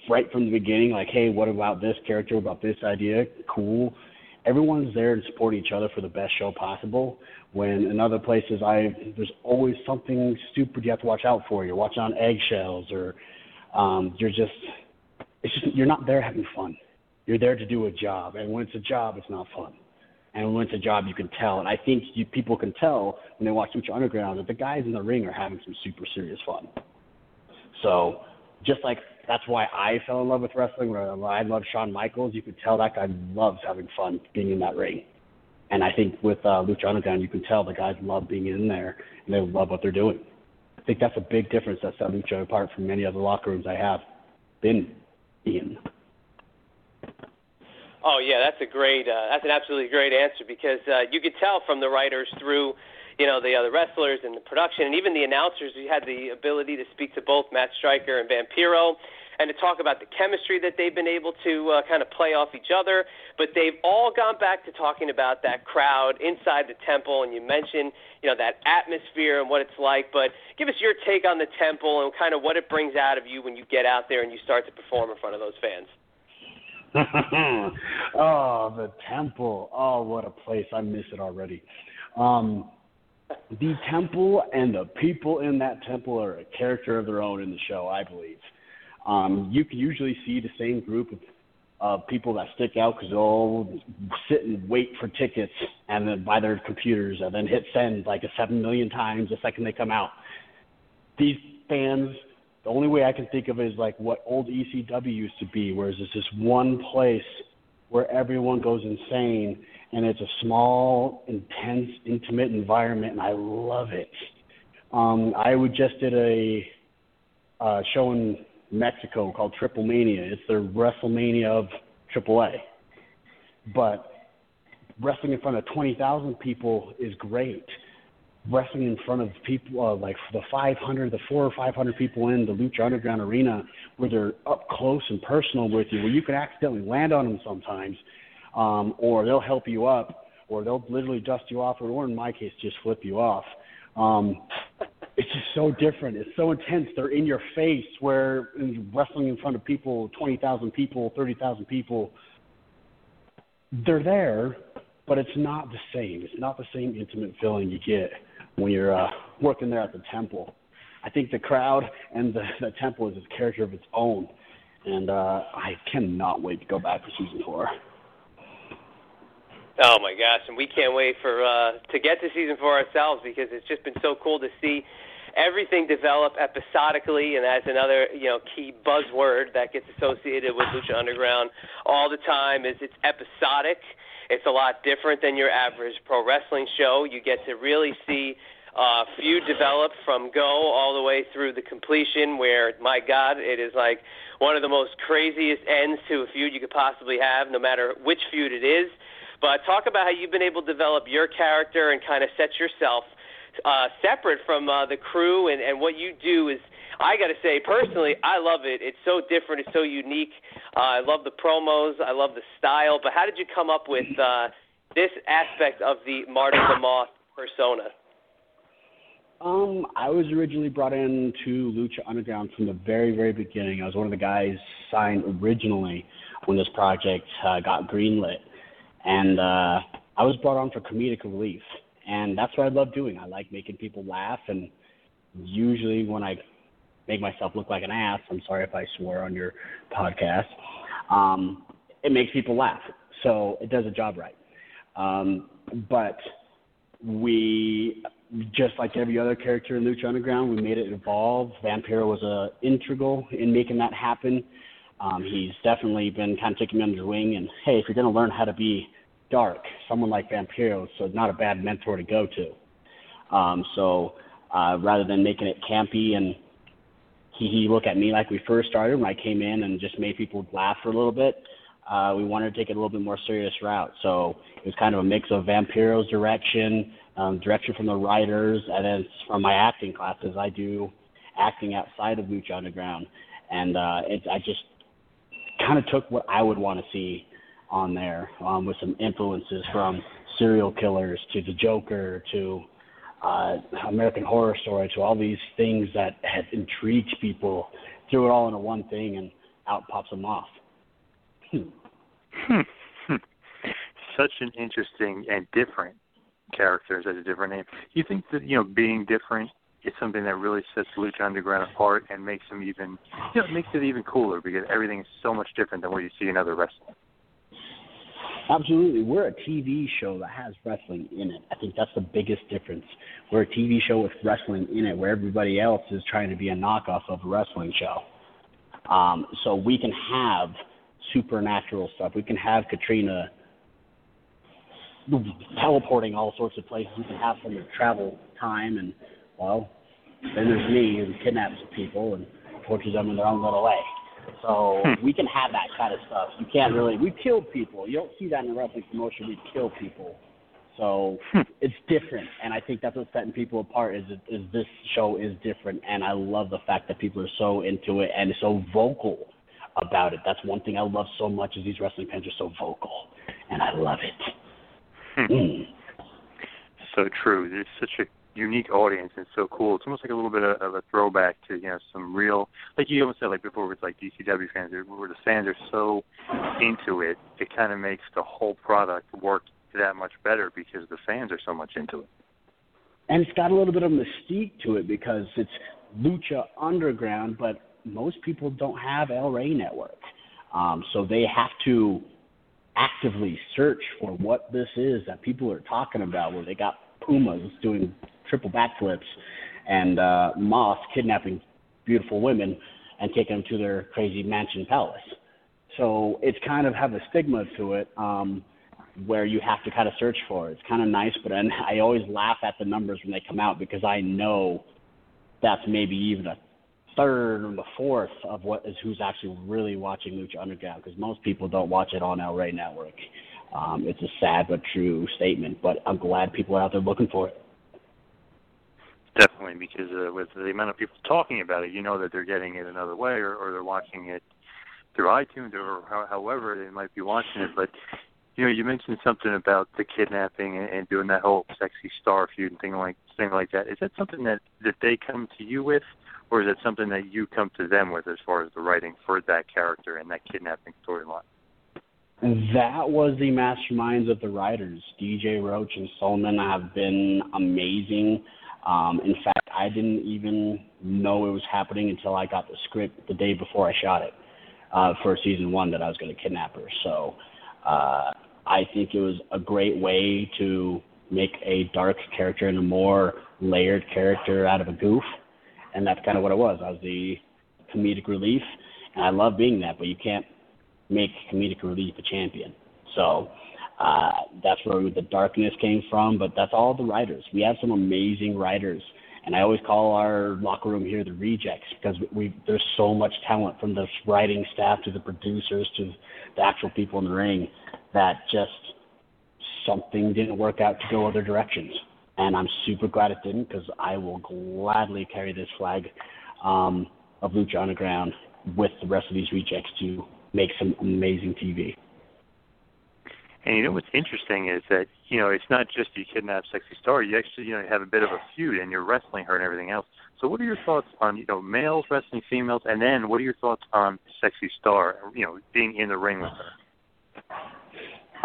right from the beginning, like, hey, what about this character? About this idea? Cool. Everyone's there to support each other for the best show possible. When in other places, I there's always something stupid you have to watch out for. You're watching on eggshells, or um, you're just it's just you're not there having fun. You're there to do a job, and when it's a job, it's not fun. And when it's a job, you can tell. And I think you, people can tell when they watch Lucha Underground that the guys in the ring are having some super serious fun. So, just like that's why I fell in love with wrestling. Where I love Shawn Michaels, you could tell that guy loves having fun being in that ring. And I think with uh, Lucha Underground, you can tell the guys love being in there and they love what they're doing. I think that's a big difference that set Lucha apart from many other locker rooms I have been in. Oh yeah, that's a great, uh, that's an absolutely great answer because uh, you could tell from the writers through, you know, the other wrestlers and the production and even the announcers. You had the ability to speak to both Matt Striker and Vampiro, and to talk about the chemistry that they've been able to uh, kind of play off each other. But they've all gone back to talking about that crowd inside the temple, and you mentioned, you know, that atmosphere and what it's like. But give us your take on the temple and kind of what it brings out of you when you get out there and you start to perform in front of those fans. oh, the temple. Oh, what a place. I miss it already. Um, the temple and the people in that temple are a character of their own in the show, I believe. Um, you can usually see the same group of uh, people that stick out because they'll sit and wait for tickets and then buy their computers and then hit send like a seven million times the second they come out. These fans the only way I can think of it is like what old ECW used to be, whereas it's this one place where everyone goes insane and it's a small, intense, intimate environment, and I love it. Um, I would just did a uh, show in Mexico called Triple Mania. It's the WrestleMania of AAA, but wrestling in front of 20,000 people is great wrestling in front of people uh, like the 500, the four or 500 people in the Lucha Underground arena, where they're up close and personal with you, where you can accidentally land on them sometimes, um, or they'll help you up, or they'll literally dust you off, or, or in my case, just flip you off. Um, it's just so different. It's so intense. They're in your face. Where wrestling in front of people, 20,000 people, 30,000 people, they're there, but it's not the same. It's not the same intimate feeling you get when you're uh, working there at the temple. I think the crowd and the, the temple is a character of its own, and uh, I cannot wait to go back for season four. Oh my gosh, and we can't wait for uh, to get to season four ourselves because it's just been so cool to see everything develop episodically, and that's another you know key buzzword that gets associated with Lucha Underground all the time. Is it's episodic it's a lot different than your average pro wrestling show. You get to really see uh, feud develop from go all the way through the completion, where my God, it is like one of the most craziest ends to a feud you could possibly have, no matter which feud it is. But talk about how you've been able to develop your character and kind of set yourself uh, separate from uh, the crew, and, and what you do is I got to say, personally, I love it. It's so different. It's so unique. Uh, I love the promos. I love the style. But how did you come up with uh, this aspect of the Marty the Moth persona? Um, I was originally brought in to Lucha Underground from the very, very beginning. I was one of the guys signed originally when this project uh, got greenlit, and uh, I was brought on for comedic relief, and that's what I love doing. I like making people laugh, and usually when I make myself look like an ass. I'm sorry if I swear on your podcast. Um, it makes people laugh, so it does a job right. Um, but we, just like every other character in Lucha Underground, we made it evolve. Vampiro was a integral in making that happen. Um, he's definitely been kind of taking me under his wing. And hey, if you're going to learn how to be dark, someone like Vampiro, so not a bad mentor to go to. Um, so uh, rather than making it campy and he, he looked at me like we first started when I came in and just made people laugh for a little bit. Uh, we wanted to take it a little bit more serious route. So it was kind of a mix of Vampiro's direction, um, direction from the writers, and then from my acting classes, I do acting outside of Lucha Underground. And uh, it, I just kind of took what I would want to see on there um, with some influences from serial killers to the Joker to uh, American Horror Story to all these things that had intrigued people, threw it all into one thing, and out pops a moth. Hmm. Such an interesting and different characters as a different name. You think that you know being different is something that really sets Lucha Underground apart and makes them even, you know, makes it even cooler because everything is so much different than what you see in other wrestling. Absolutely. We're a TV show that has wrestling in it. I think that's the biggest difference. We're a TV show with wrestling in it, where everybody else is trying to be a knockoff of a wrestling show. Um, so we can have supernatural stuff. We can have Katrina teleporting all sorts of places. We can have some travel time, and well, then there's me who kidnaps people and tortures them in their own little way. So hmm. we can have that kind of stuff. You can't really. We killed people. You don't see that in a wrestling promotion. We kill people. So hmm. it's different, and I think that's what's setting people apart. Is is this show is different, and I love the fact that people are so into it and so vocal about it. That's one thing I love so much is these wrestling fans are so vocal, and I love it. Hmm. Mm. So true. There's such a unique audience and so cool. It's almost like a little bit of, of a throwback to you know some real, like you almost said like before with like ECW fans, where the fans are so into it, it kind of makes the whole product work that much better because the fans are so much into it. And it's got a little bit of mystique to it because it's Lucha Underground, but most people don't have El Rey Network, um, so they have to actively search for what this is that people are talking about. Where they got pumas doing triple backflips and uh, moths kidnapping beautiful women and taking them to their crazy mansion palace. So it's kind of have a stigma to it. Um, where you have to kind of search for. It. It's kind of nice, but and I always laugh at the numbers when they come out because I know that's maybe even a third or the fourth of what is who's actually really watching Lucha Underground because most people don't watch it on Rey Network. Um, it's a sad but true statement, but I'm glad people are out there looking for it. Definitely, because uh, with the amount of people talking about it, you know that they're getting it another way, or, or they're watching it through iTunes, or how, however they might be watching it. But you know, you mentioned something about the kidnapping and, and doing that whole sexy star feud and thing like thing like that. Is that something that that they come to you with, or is it something that you come to them with as far as the writing for that character and that kidnapping storyline? That was the masterminds of the writers. DJ Roach and Solomon have been amazing. Um, in fact, I didn't even know it was happening until I got the script the day before I shot it uh, for season one that I was going to kidnap her. So uh, I think it was a great way to make a dark character and a more layered character out of a goof, and that's kind of what it was. I was the comedic relief, and I love being that, but you can't make comedic relief a champion. So uh, that's where the darkness came from, but that's all the writers. We have some amazing writers, and I always call our locker room here the rejects because we there's so much talent from the writing staff to the producers to the actual people in the ring that just something didn't work out to go other directions. And I'm super glad it didn't because I will gladly carry this flag um, of Lucha Underground with the rest of these rejects to make some amazing TV. And you know what's interesting is that you know it's not just you kidnap sexy star. You actually you know have a bit of a feud and you're wrestling her and everything else. So what are your thoughts on you know males wrestling females, and then what are your thoughts on sexy star? You know being in the ring with her.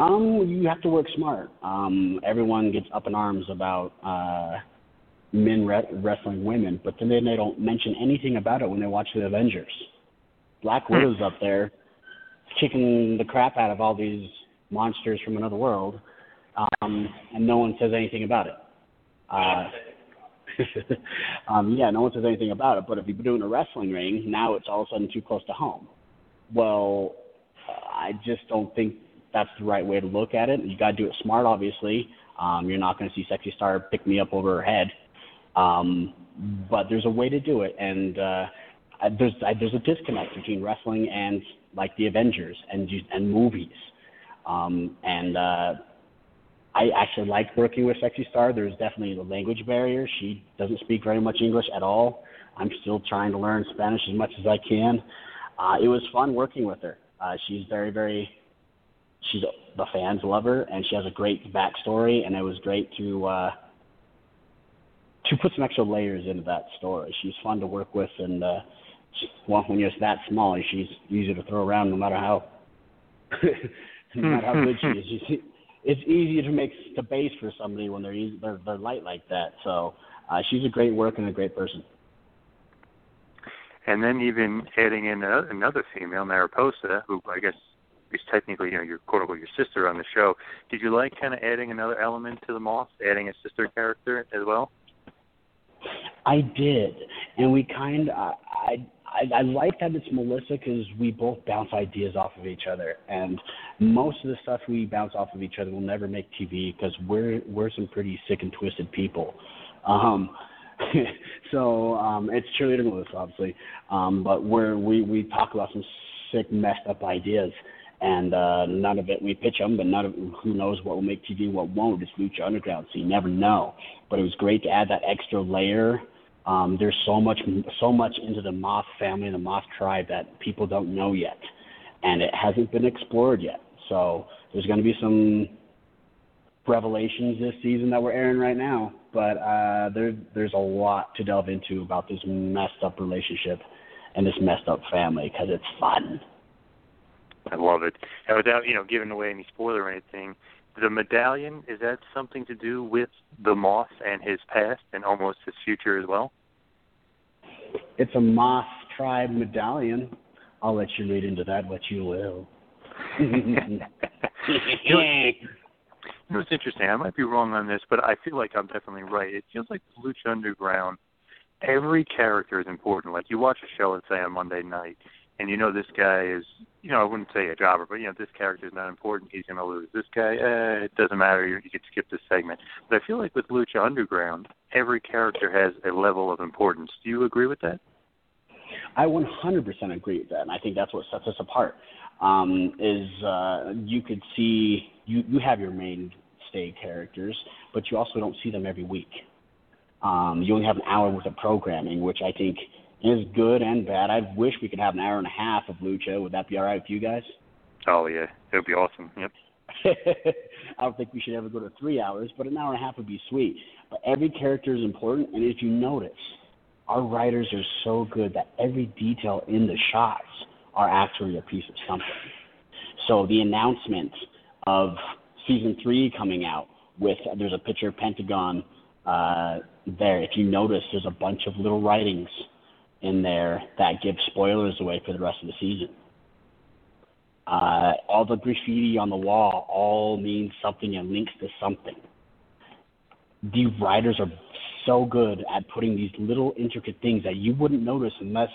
Um, you have to work smart. Um, everyone gets up in arms about uh, men re- wrestling women, but then they don't mention anything about it when they watch the Avengers. Black Hmm. Widow's up there kicking the crap out of all these monsters from another world, um, and no one says anything about it. Uh, um, yeah, no one says anything about it. But if you're doing a wrestling ring, now it's all of a sudden too close to home. Well, I just don't think that's the right way to look at it. You got to do it smart, obviously. Um, you're not going to see Sexy Star pick me up over her head, um, but there's a way to do it, and uh, I- there's I, there's a disconnect between wrestling and like the Avengers and and movies. Um, and uh, I actually liked working with Sexy Star. There's definitely a language barrier. She doesn't speak very much English at all. I'm still trying to learn Spanish as much as I can. Uh, it was fun working with her. Uh, she's very, very, she's the fans love her, and she has a great backstory. And it was great to uh, to put some extra layers into that story. She's fun to work with, and uh, well, when you're that small, she's easy to throw around, no matter how no matter how good she is. She's, it's easier to make the base for somebody when they're easy, they're they're light like that. So uh, she's a great work and a great person. And then even adding in a, another female, Mariposa, who I guess is technically you know your quote unquote your sister on the show. Did you like kind of adding another element to the Moth, adding a sister character as well? I did, and we kind of I I, I like that it's Melissa because we both bounce ideas off of each other, and most of the stuff we bounce off of each other will never make TV because we're we're some pretty sick and twisted people. Um, so um, it's cheerleader Melissa, obviously, um, but we're we we talk about some sick, messed up ideas, and uh, none of it we pitch them, but none of who knows what will make TV, what won't. It's Lucha Underground, so you never know. But it was great to add that extra layer um, there's so much so much into the moth family, and the moth tribe that people don't know yet, and it hasn't been explored yet. So there's going to be some revelations this season that we're airing right now, but uh, there there's a lot to delve into about this messed up relationship and this messed up family because it's fun. I love it. And without you know giving away any spoiler or anything, the medallion is that something to do with the moth and his past and almost his future as well? It's a moth tribe medallion. I'll let you read into that what you will. you, know, you know, it's interesting. I might be wrong on this, but I feel like I'm definitely right. It feels like the Lucha Underground, every character is important. Like you watch a show, let's say on Monday night, and you know this guy is, you know, I wouldn't say a jobber, but you know this character is not important. He's going to lose. This guy, eh, it doesn't matter. You, you could skip this segment. But I feel like with Lucha Underground, every character has a level of importance. Do you agree with that? I 100% agree with that, and I think that's what sets us apart. Um, is uh, you could see you you have your mainstay characters, but you also don't see them every week. Um, you only have an hour worth of programming, which I think is good and bad. I wish we could have an hour and a half of lucha. Would that be all right with you guys? Oh yeah, it would be awesome. Yep. I don't think we should ever go to three hours, but an hour and a half would be sweet. But every character is important, and if you notice, our writers are so good that every detail in the shots are actually a piece of something. So the announcement of season three coming out with there's a picture of Pentagon uh, there. If you notice, there's a bunch of little writings in there that give spoilers away for the rest of the season. Uh, all the graffiti on the wall all means something and links to something. The writers are so good at putting these little intricate things that you wouldn't notice unless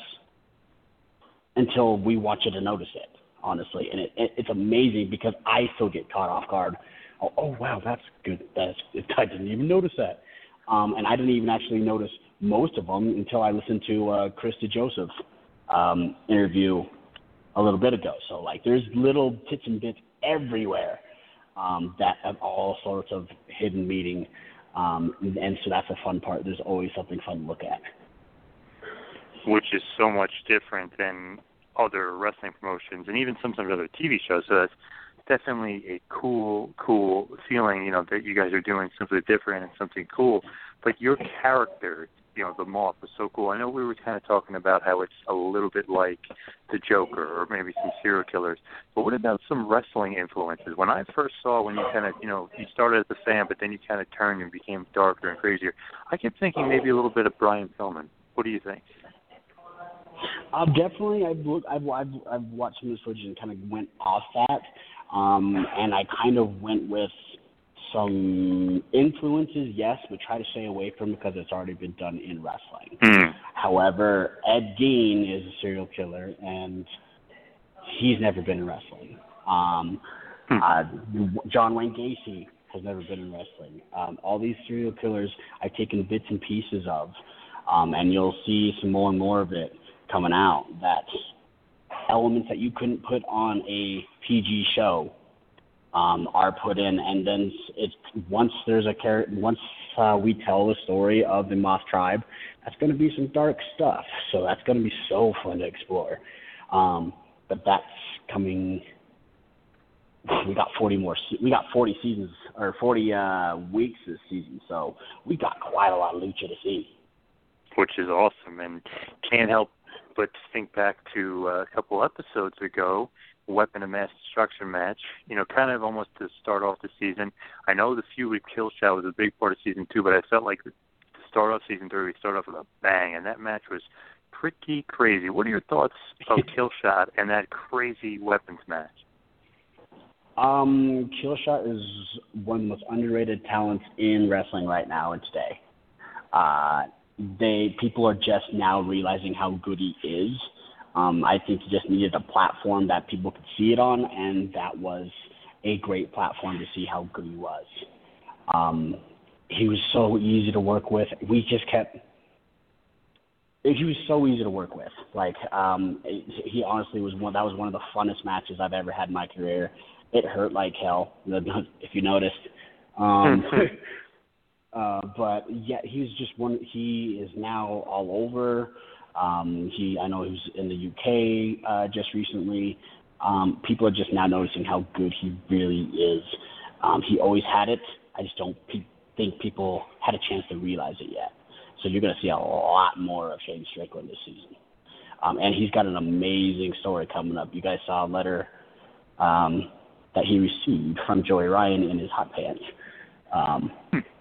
until we watch it and notice it, honestly. And it, it, it's amazing because I still get caught off guard. Oh, oh wow, that's good. That's I didn't even notice that. Um, and I didn't even actually notice most of them until I listened to uh, Chris DeJoseph um, interview a little bit ago. So like, there's little tits and bits everywhere um, that have all sorts of hidden meaning, um, and so that's a fun part. There's always something fun to look at. Which is so much different than other wrestling promotions and even sometimes other TV shows. So that's definitely a cool, cool feeling, you know, that you guys are doing something different and something cool. But your character you know the moth was so cool. I know we were kind of talking about how it's a little bit like the Joker or maybe some serial killers, but what about some wrestling influences? When I first saw when you kind of you know you started as a fan, but then you kind of turned and became darker and crazier, I kept thinking maybe a little bit of Brian Pillman. What do you think? Uh, definitely, I've looked, I've, I've I've watched some of this footage and kind of went off that, um, and I kind of went with some influences, yes, but try to stay away from because it's already been done in wrestling. Mm. However, Ed Gein is a serial killer, and he's never been in wrestling. Um, mm. uh, John Wayne Gacy has never been in wrestling. Um, all these serial killers I've taken bits and pieces of, um, and you'll see some more and more of it coming out. That's elements that you couldn't put on a PG show um, are put in, and then it's once there's a character, once uh, we tell the story of the Moth tribe, that's going to be some dark stuff. So that's going to be so fun to explore. Um, but that's coming we got 40 more. We got 40 seasons or 40 uh, weeks this season, so we got quite a lot of lucha to see. which is awesome and can't help but think back to uh, a couple episodes ago weapon of mass destruction match you know kind of almost to start off the season i know the feud with kill shot was a big part of season two but i felt like to start off season three we start off with a bang and that match was pretty crazy what are your thoughts of kill shot and that crazy weapons match Um, Killshot is one of the most underrated talents in wrestling right now and today. Uh, they people are just now realizing how good he is. Um, I think he just needed a platform that people could see it on, and that was a great platform to see how good he was. Um, he was so easy to work with. We just kept. He was so easy to work with. Like um, he honestly was one. That was one of the funnest matches I've ever had in my career. It hurt like hell, if you noticed. Um, uh, but yeah, he's just one. He is now all over. Um, he, I know he was in the UK uh, just recently. Um, people are just now noticing how good he really is. Um, he always had it. I just don't pe- think people had a chance to realize it yet. So you're going to see a lot more of Shane Strickland this season. Um, and he's got an amazing story coming up. You guys saw a letter um, that he received from Joey Ryan in his hot pants. Um,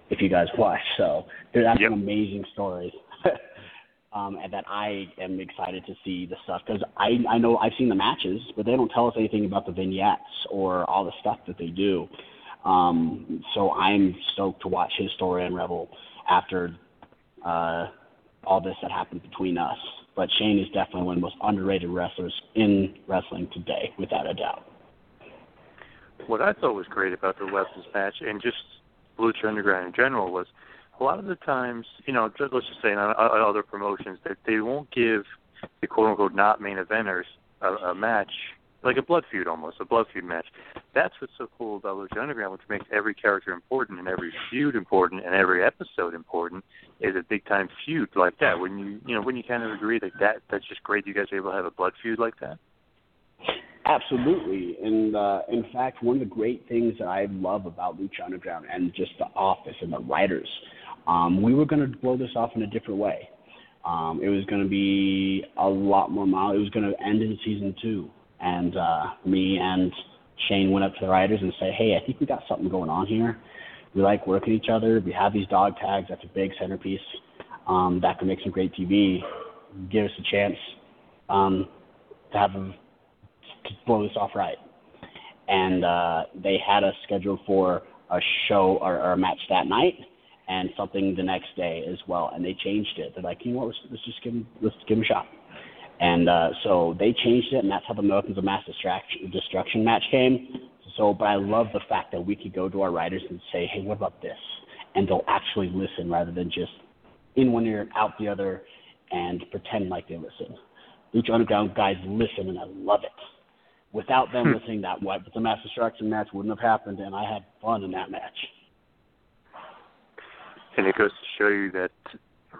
if you guys watch, so that's an amazing story. um, and that I am excited to see the stuff because I I know I've seen the matches, but they don't tell us anything about the vignettes or all the stuff that they do. Um, so I'm stoked to watch his story on Rebel after uh, all this that happened between us. But Shane is definitely one of the most underrated wrestlers in wrestling today, without a doubt. what I thought was great about the weapons match and just Lucha Underground in general was a lot of the times, you know, let's just say in other promotions that they won't give the quote unquote not main eventers a, a match like a blood feud almost, a blood feud match. That's what's so cool about Lucha Underground, which makes every character important and every feud important and every episode important, is a big time feud like that. When you you know, when you kind of agree that that that's just great you guys are able to have a blood feud like that. Absolutely, and uh, in fact, one of the great things that I love about Lucha Underground and just the office and the writers, um, we were going to blow this off in a different way. Um, it was going to be a lot more mild. It was going to end in season two, and uh, me and Shane went up to the writers and said, "Hey, I think we got something going on here. We like working each other. We have these dog tags. That's a big centerpiece. Um, that could make some great TV. Give us a chance um, to have a to blow this off right. And uh, they had us scheduled for a show or, or a match that night and something the next day as well. And they changed it. They're like, you know what? Let's, let's just give them, let's give them a shot. And uh, so they changed it, and that's how the Weapons of Mass Destruction, Destruction match came. So, but I love the fact that we could go to our writers and say, hey, what about this? And they'll actually listen rather than just in one ear, out the other, and pretend like they listen. Lucha Underground guys listen, and I love it. Without them listening, that what the Mass Destruction match wouldn't have happened, and I had fun in that match. And it goes to show you that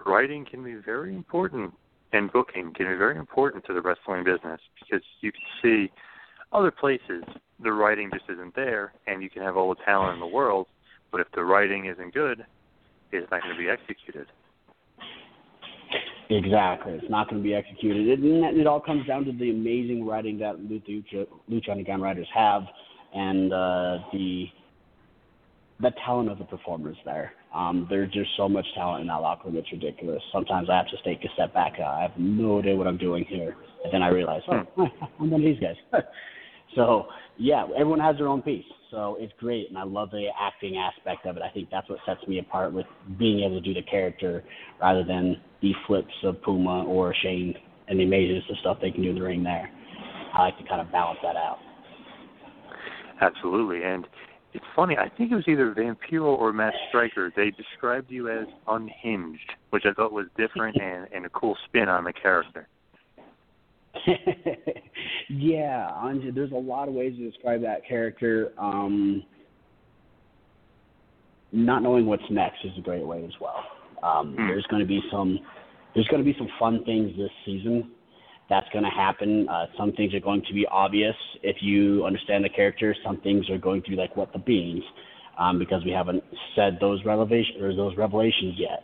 writing can be very important and booking can be very important to the wrestling business because you can see other places the writing just isn't there and you can have all the talent in the world, but if the writing isn't good, it's not going to be executed. Exactly. It's not going to be executed. It, it all comes down to the amazing writing that Lucha, Lucha Underground writers have and uh, the the talent of the performers there. Um, there's just so much talent in that locker room. It's ridiculous. Sometimes I have to take a step back. I have no idea what I'm doing here. And then I realize, oh, I'm one of these guys. so, yeah, everyone has their own piece. So it's great. And I love the acting aspect of it. I think that's what sets me apart with being able to do the character rather than the flips of Puma or Shane and the amazingness of stuff they can do in the ring there. I like to kind of balance that out. Absolutely. And it's funny, I think it was either Vampiro or Matt Striker. They described you as unhinged, which I thought was different and, and a cool spin on the character. yeah, Anja, there's a lot of ways to describe that character. Um, not knowing what's next is a great way as well. Um, There's going to be some there's going to be some fun things this season, that's going to happen. Uh, some things are going to be obvious if you understand the character. Some things are going to be like what the beans, um, because we haven't said those revelation or those revelations yet.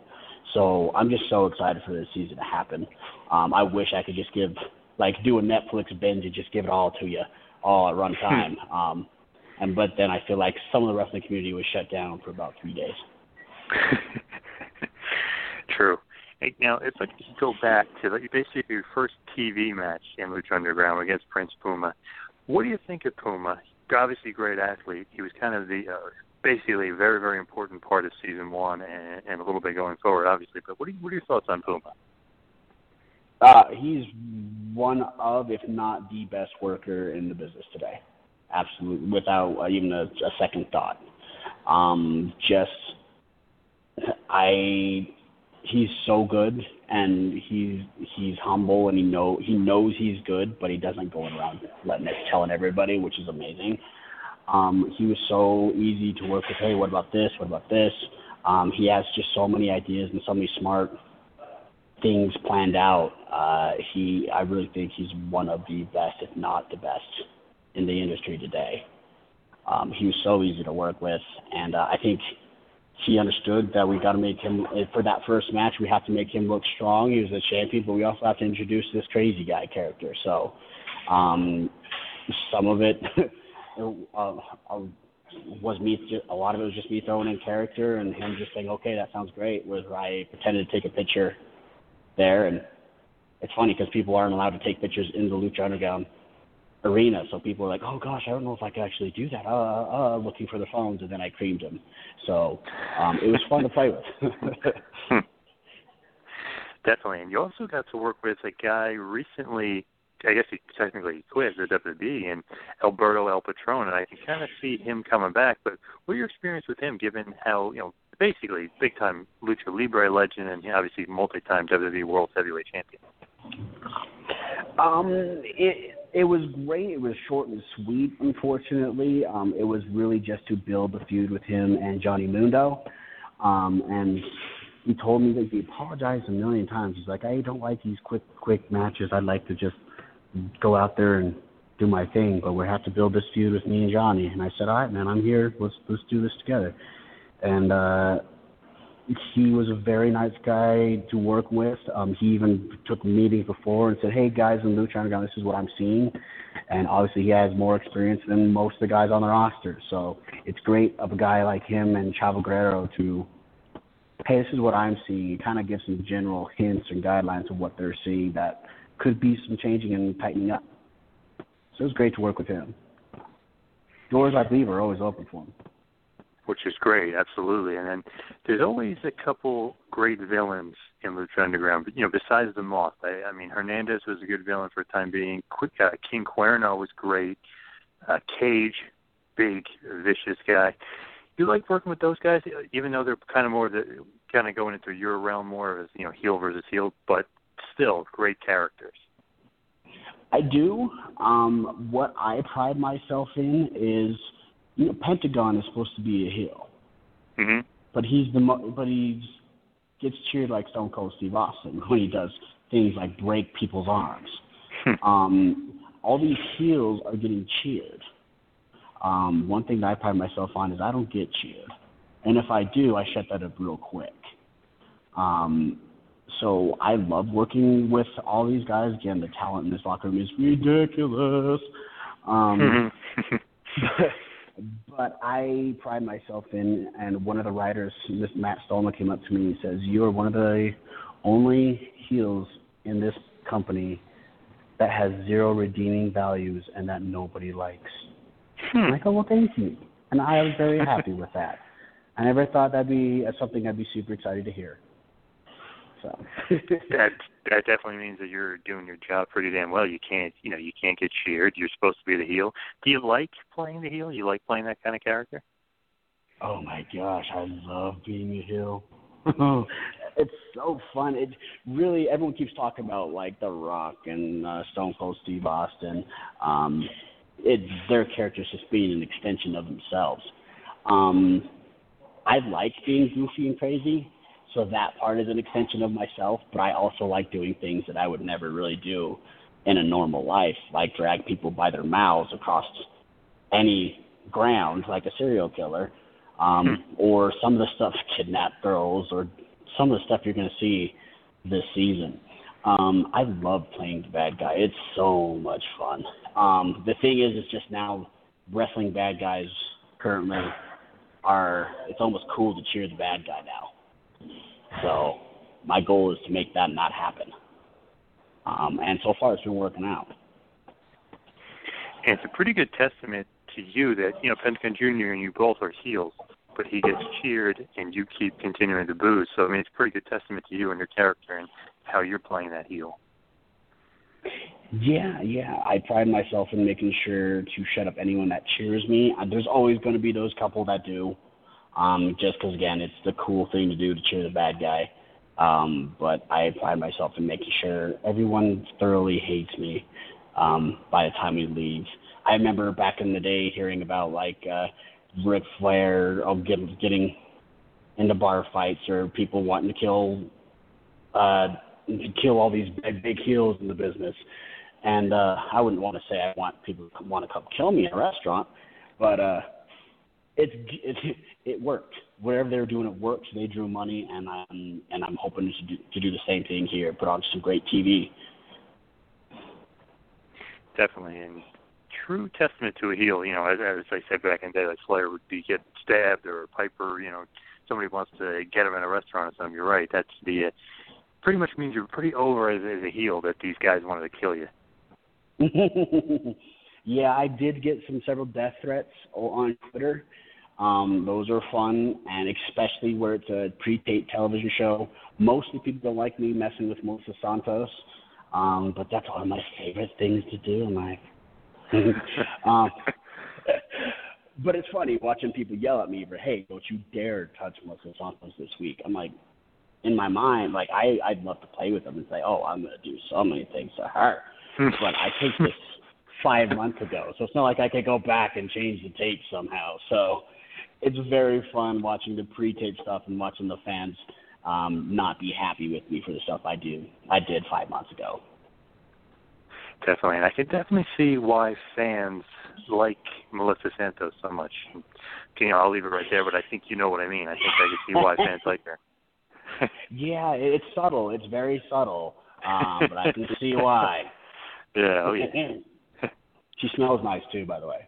So I'm just so excited for this season to happen. Um, I wish I could just give like do a Netflix binge and just give it all to you all at runtime. um, and but then I feel like some of the wrestling community was shut down for about three days. True. Hey, now, if I could go back to like, basically your first TV match in Lucha Underground against Prince Puma, what do you think of Puma? Obviously, great athlete. He was kind of the uh, basically a very, very important part of season one and, and a little bit going forward, obviously. But what are, what are your thoughts on Puma? Uh, he's one of, if not the best worker in the business today. Absolutely, without uh, even a, a second thought. Um, just, I he's so good and he's he's humble and he know he knows he's good, but he doesn't go around letting it telling everybody, which is amazing. Um, he was so easy to work with. Hey, what about this? What about this? Um, he has just so many ideas and so many smart things planned out. Uh, he, I really think he's one of the best, if not the best, in the industry today. Um, he was so easy to work with, and uh, I think he understood that we got to make him for that first match. We have to make him look strong. He was a champion, but we also have to introduce this crazy guy character. So, um, some of it uh, uh, was me. A lot of it was just me throwing in character and him just saying, "Okay, that sounds great." Was I pretended to take a picture there, and it's funny because people aren't allowed to take pictures in the Lucha Underground arena. So people were like, "Oh gosh, I don't know if I could actually do that." Uh, uh, looking for the phones, and then I creamed them. So um, it was fun to play with. Definitely, and you also got to work with a guy recently. I guess he technically quit the WWE and Alberto El Patron, and I can kind of see him coming back. But what your experience with him, given how you know basically big time lucha libre legend and obviously multi time WWE World Heavyweight Champion? Um, it it was great. It was short and sweet. Unfortunately, um, it was really just to build the feud with him and Johnny Mundo. Um, and he told me that he apologized a million times. He's like, I don't like these quick quick matches. I'd like to just go out there and do my thing, but we have to build this feud with me and Johnny. And I said, all right, man, I'm here. Let's let's do this together. And uh, he was a very nice guy to work with. Um, he even took meetings before and said, "Hey guys in Lucha Underground, this is what I'm seeing." And obviously, he has more experience than most of the guys on the roster. So it's great of a guy like him and Chavo Guerrero to, hey, this is what I'm seeing. Kind of gives some general hints and guidelines of what they're seeing that could be some changing and tightening up. So it was great to work with him. Doors, I believe, are always open for him which is great, absolutely. And then there's always a couple great villains in Lucha Underground. You know, besides the Moth, I, I mean, Hernandez was a good villain for the time being. Quick, uh, King Cuerno was great. Uh, Cage, big, vicious guy. You like working with those guys, even though they're kind of more the kind of going into your realm more as you know heel versus heel, but still great characters. I do. Um, what I pride myself in is you know, Pentagon is supposed to be a heel, mm-hmm. but he's the mo- but he gets cheered like Stone Cold Steve Austin when he does things like break people's arms. Hmm. um, all these heels are getting cheered. Um, one thing that I pride myself on is I don't get cheered, and if I do, I shut that up real quick. Um, so I love working with all these guys. Again, the talent in this locker room is ridiculous. Um, mm-hmm. but I pride myself in, and one of the writers, Miss Matt Stolman, came up to me and says, "You are one of the only heels in this company that has zero redeeming values and that nobody likes." Hmm. I go, "Well, thank you," and I was very happy with that. I never thought that'd be uh, something I'd be super excited to hear. So that that definitely means that you're doing your job pretty damn well. You can't, you know, you can't get cheered. You're supposed to be the heel. Do you like playing the heel? You like playing that kind of character? Oh my gosh, I love being a heel. it's so fun. It really everyone keeps talking about like The Rock and uh, Stone Cold Steve Austin. Um, it their characters just being an extension of themselves. Um, I like being goofy and crazy so that part is an extension of myself, but I also like doing things that I would never really do in a normal life, like drag people by their mouths across any ground, like a serial killer, um, or some of the stuff kidnap girls, or some of the stuff you're going to see this season. Um, I love playing the bad guy. It's so much fun. Um, the thing is, it's just now wrestling bad guys currently are. It's almost cool to cheer the bad guy now. So my goal is to make that not happen. Um, and so far, it's been working out. And it's a pretty good testament to you that you know Pentagon Junior and you both are heels, but he gets cheered and you keep continuing to boo. So I mean, it's a pretty good testament to you and your character and how you're playing that heel. Yeah, yeah. I pride myself in making sure to shut up anyone that cheers me. Uh, There's always going to be those couple that do, um, just because again, it's the cool thing to do to cheer the bad guy. Um, but I pride myself in making sure everyone thoroughly hates me um, by the time we leave. I remember back in the day hearing about like uh, Ric Flair oh, getting getting into bar fights or people wanting to kill uh, kill all these big big heels in the business. And uh, I wouldn't want to say I want people to want to come kill me in a restaurant, but uh, it's it, it worked. Whatever they were doing, it worked. They drew money, and I'm and I'm hoping to do, to do the same thing here. Put on some great TV. Definitely, and true testament to a heel. You know, as, as I said back in the day, like Flair would be get stabbed or Piper. You know, somebody wants to get him in a restaurant or something. You're right. That's the uh, pretty much means you're pretty over as, as a heel that these guys wanted to kill you. yeah, I did get some several death threats on Twitter. Um, those are fun, and especially where it's a pre-taped television show. Mostly people don't like me messing with Melissa Santos, um, but that's one of my favorite things to do. And I, um, but it's funny watching people yell at me for, "Hey, don't you dare touch Melissa Santos this week." I'm like, in my mind, like I, I'd love to play with them and say, "Oh, I'm going to do so many things to her." but I taped this five months ago, so it's not like I could go back and change the tape somehow. So it's very fun watching the pre-tape stuff and watching the fans um, not be happy with me for the stuff I do. I did five months ago. Definitely, and I can definitely see why fans like Melissa Santos so much. You know, I'll leave it right there, but I think you know what I mean. I think I can see why fans like her. yeah, it- it's subtle. It's very subtle, um, but I can see why. Yeah, oh yeah. she smells nice too, by the way.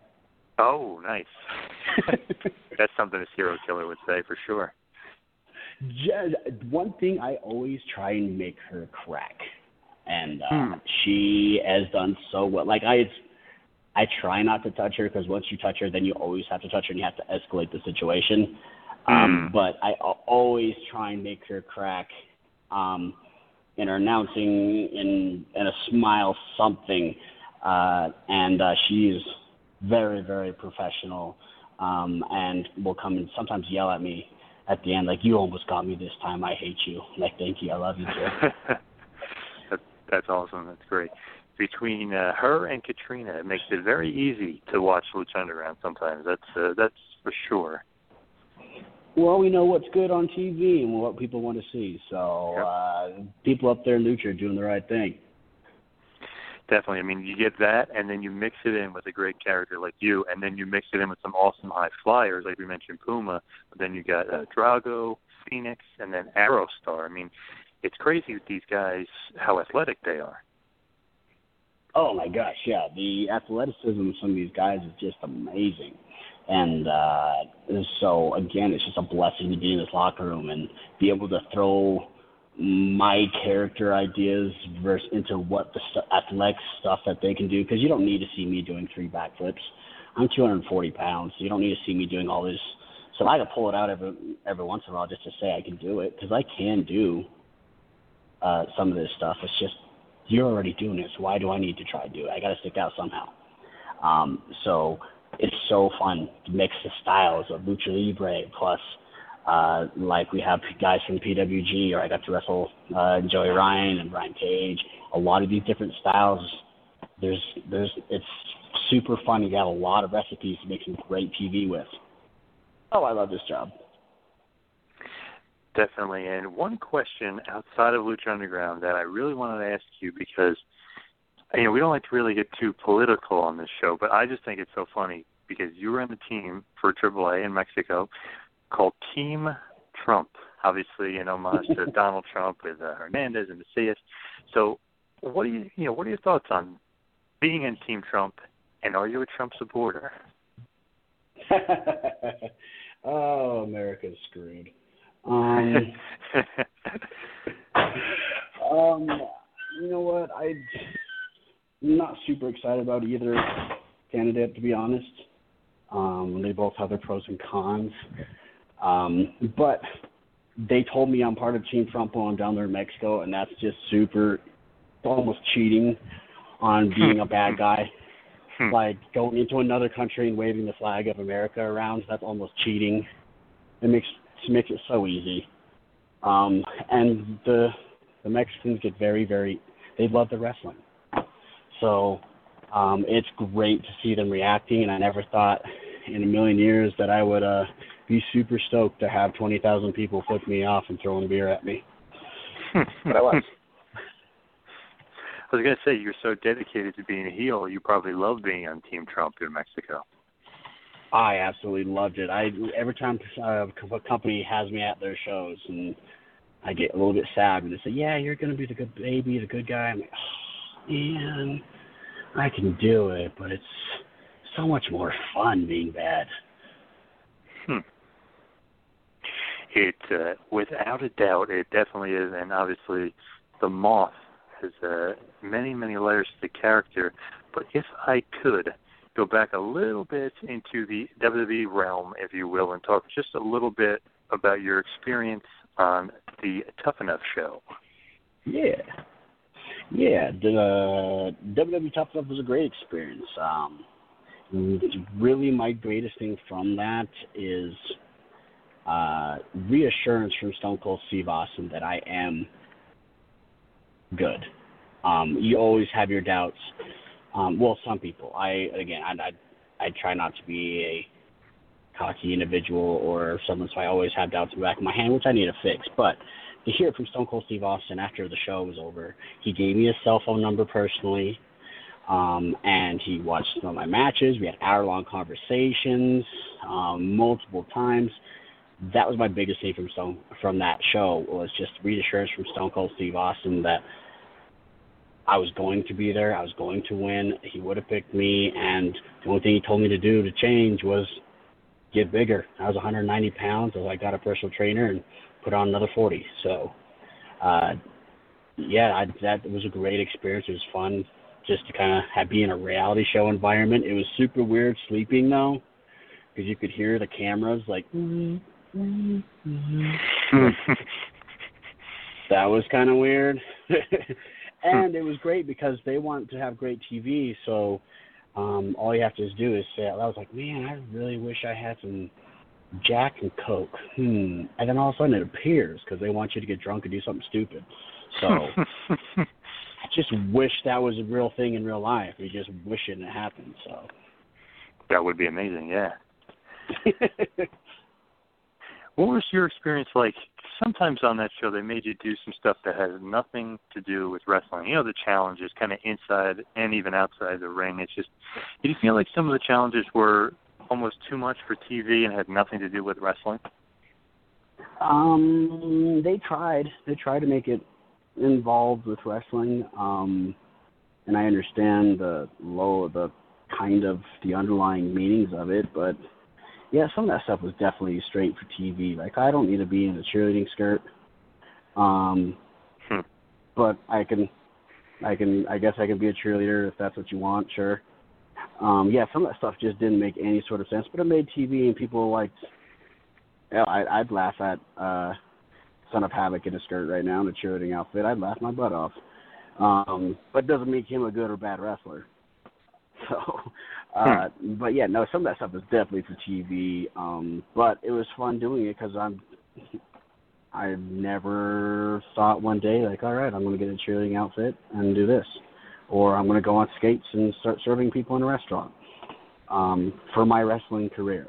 Oh, nice. That's something a serial killer would say for sure. Just, one thing I always try and make her crack, and uh, Hmm. she has done so well. Like I, I try not to touch her because once you touch her, then you always have to touch her, and you have to escalate the situation. Um, but I always try and make her crack um, in her announcing in in a smile something, uh, and uh, she's very very professional, um, and will come and sometimes yell at me at the end like you almost got me this time. I hate you. Like thank you. I love you too. that, that's awesome. That's great. Between uh, her and Katrina, it makes it very easy to watch Lucha Underground. Sometimes that's uh, that's for sure. Well, we know what's good on TV and what people want to see. So uh, people up there in Lucha are doing the right thing. Definitely. I mean, you get that, and then you mix it in with a great character like you, and then you mix it in with some awesome high flyers, like we mentioned Puma. But then you got uh, Drago, Phoenix, and then Aerostar. I mean, it's crazy with these guys how athletic they are. Oh my gosh, yeah. The athleticism of some of these guys is just amazing. And uh so again, it's just a blessing to be in this locker room and be able to throw my character ideas versus into what the st- athletic stuff that they can do because you don't need to see me doing three backflips. I'm 240 pounds, so you don't need to see me doing all this. So I can pull it out every every once in a while just to say I can do it because I can do uh, some of this stuff. It's just you're already doing it, so why do I need to try to do it? I got to stick out somehow. Um, so it's so fun to mix the styles of lucha libre plus uh, like we have guys from PWG, or I got to wrestle uh, Joey Ryan and Brian Cage. A lot of these different styles. There's, there's, it's super fun. You got a lot of recipes to make some great TV with. Oh, I love this job. Definitely. And one question outside of Lucha Underground that I really wanted to ask you because you know, we don't like to really get too political on this show, but I just think it's so funny because you were on the team for AAA in Mexico called Team Trump, obviously in homage to Donald Trump with uh, Hernandez and Mesías. So, what do you, you know, what are your thoughts on being in Team Trump, and are you a Trump supporter? oh, America's screwed. Um, um, you know what? I'm not super excited about either candidate, to be honest. Um, they both have their pros and cons. Um, but they told me I'm part of Team Trump while I'm down there in Mexico, and that's just super, almost cheating on being a bad guy. like going into another country and waving the flag of America around, that's almost cheating. It makes it makes it so easy. Um, and the the Mexicans get very, very they love the wrestling. So um, it's great to see them reacting, and I never thought in a million years that I would uh, be super stoked to have 20,000 people flip me off and throwing beer at me. but I was. I was gonna say you're so dedicated to being a heel. You probably love being on Team Trump in Mexico. I absolutely loved it. I every time uh, a company has me at their shows, and I get a little bit sad, and they say, "Yeah, you're gonna be the good baby, the good guy." I'm like, "Oh man, I can do it, but it's so much more fun being bad." Hmm. It, uh, without a doubt, it definitely is, and obviously, the moth has uh, many, many layers to the character. But if I could go back a little bit into the WWE realm, if you will, and talk just a little bit about your experience on the Tough Enough show. Yeah. Yeah, the uh, WWE Tough Enough was a great experience. Um, really, my greatest thing from that is uh, reassurance from Stone Cold Steve Austin that I am good. Um, you always have your doubts. Um, well, some people. I again, I, I I try not to be a cocky individual or someone, so I always have doubts in the back of my hand, which I need to fix. But to hear it from Stone Cold Steve Austin after the show was over, he gave me his cell phone number personally, um, and he watched some of my matches. We had hour-long conversations um, multiple times. That was my biggest thing from Stone from that show was just reassurance from Stone Cold Steve Austin that I was going to be there. I was going to win. He would have picked me, and the only thing he told me to do to change was get bigger. I was 190 pounds, so I got a personal trainer and put on another 40. So, uh, yeah, I, that was a great experience. It was fun just to kind of have be in a reality show environment. It was super weird sleeping though, because you could hear the cameras like. Mm-hmm. That was kind of weird. and it was great because they want to have great TV. So um, all you have to do is say, I was like, man, I really wish I had some Jack and Coke. Hmm. And then all of a sudden it appears because they want you to get drunk and do something stupid. So I just wish that was a real thing in real life. We just wish it had happened. So that would be amazing. Yeah. what was your experience like sometimes on that show they made you do some stuff that has nothing to do with wrestling. You know, the challenges kind of inside and even outside the ring. It's just, did you feel like some of the challenges were almost too much for TV and had nothing to do with wrestling? Um, they tried. They tried to make it involved with wrestling. Um, and I understand the low, the kind of the underlying meanings of it, but yeah, some of that stuff was definitely straight for TV. Like I don't need to be in a cheerleading skirt. Um hmm. but I can I can I guess I can be a cheerleader if that's what you want, sure. Um yeah, some of that stuff just didn't make any sort of sense, but it made TV and people liked yeah, I I'd laugh at uh Son of Havoc in a skirt right now in a cheerleading outfit. I'd laugh my butt off. Um but it doesn't make him a good or bad wrestler. So uh, hmm. But yeah, no, some of that stuff is definitely for TV. Um, but it was fun doing it because I'm. I never thought one day like, all right, I'm going to get a cheerleading outfit and do this, or I'm going to go on skates and start serving people in a restaurant. Um, for my wrestling career.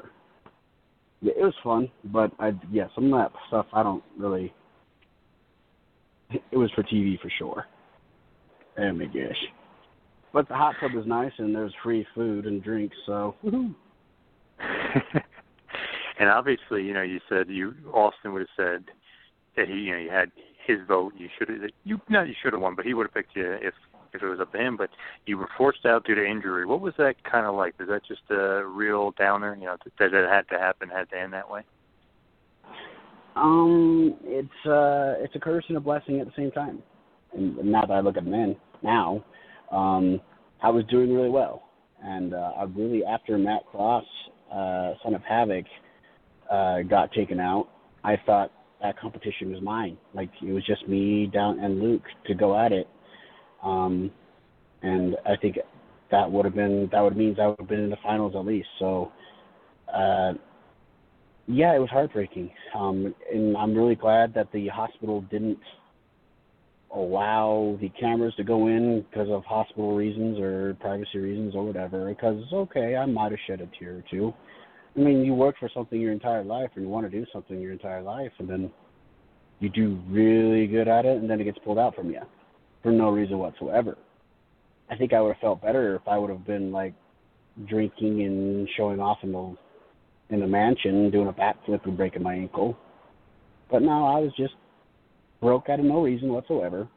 Yeah, it was fun, but I yeah, some of that stuff I don't really. It was for TV for sure. Oh my gosh. But the hot tub was nice, and there's free food and drinks, so. and obviously, you know, you said you Austin would have said that he, you know, you had his vote. You should have, you not you should have won, but he would have picked you if if it was up to him. But you were forced out due to injury. What was that kind of like? Was that just a real downer? You know, that it had to happen, had to end that way. Um, it's uh, it's a curse and a blessing at the same time. And now that I look at men now, um, I was doing really well, and uh, I really after Matt Cross, uh, Son of Havoc, uh, got taken out, I thought that competition was mine. Like it was just me down and Luke to go at it. Um, and I think that would have been that would means I would have been in the finals at least. So uh yeah, it was heartbreaking. Um and I'm really glad that the hospital didn't allow the cameras to go in because of hospital reasons or privacy reasons or whatever. Because okay, I might have shed a tear or two. I mean, you work for something your entire life, or you want to do something your entire life, and then you do really good at it, and then it gets pulled out from you for no reason whatsoever. I think I would have felt better if I would have been like drinking and showing off in the in the mansion, doing a backflip and breaking my ankle. But no, I was just broke out of no reason whatsoever.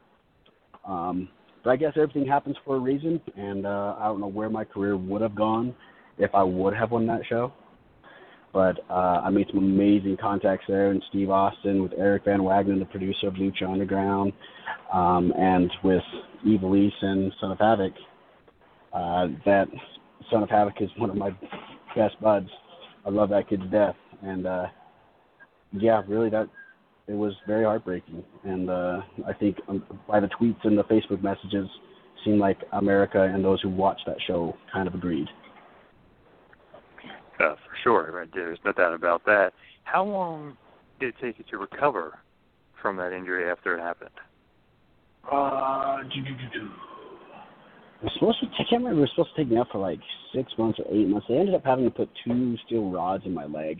Um, but I guess everything happens for a reason, and uh, I don't know where my career would have gone if I would have won that show. But uh, I made some amazing contacts there, and Steve Austin with Eric Van Wagenen, the producer of Lucha Underground, um, and with Ivelisse and Son of Havoc. Uh, that Son of Havoc is one of my best buds. I love that kid to death, and uh, yeah, really that it was very heartbreaking. And uh, I think um, by the tweets and the Facebook messages, seemed like America and those who watched that show kind of agreed. Uh, for sure, right? There's no doubt about that. How long did it take you to recover from that injury after it happened? Uh, we're supposed to. I can't remember. We were supposed to take me out for like six months or eight months. They ended up having to put two steel rods in my leg,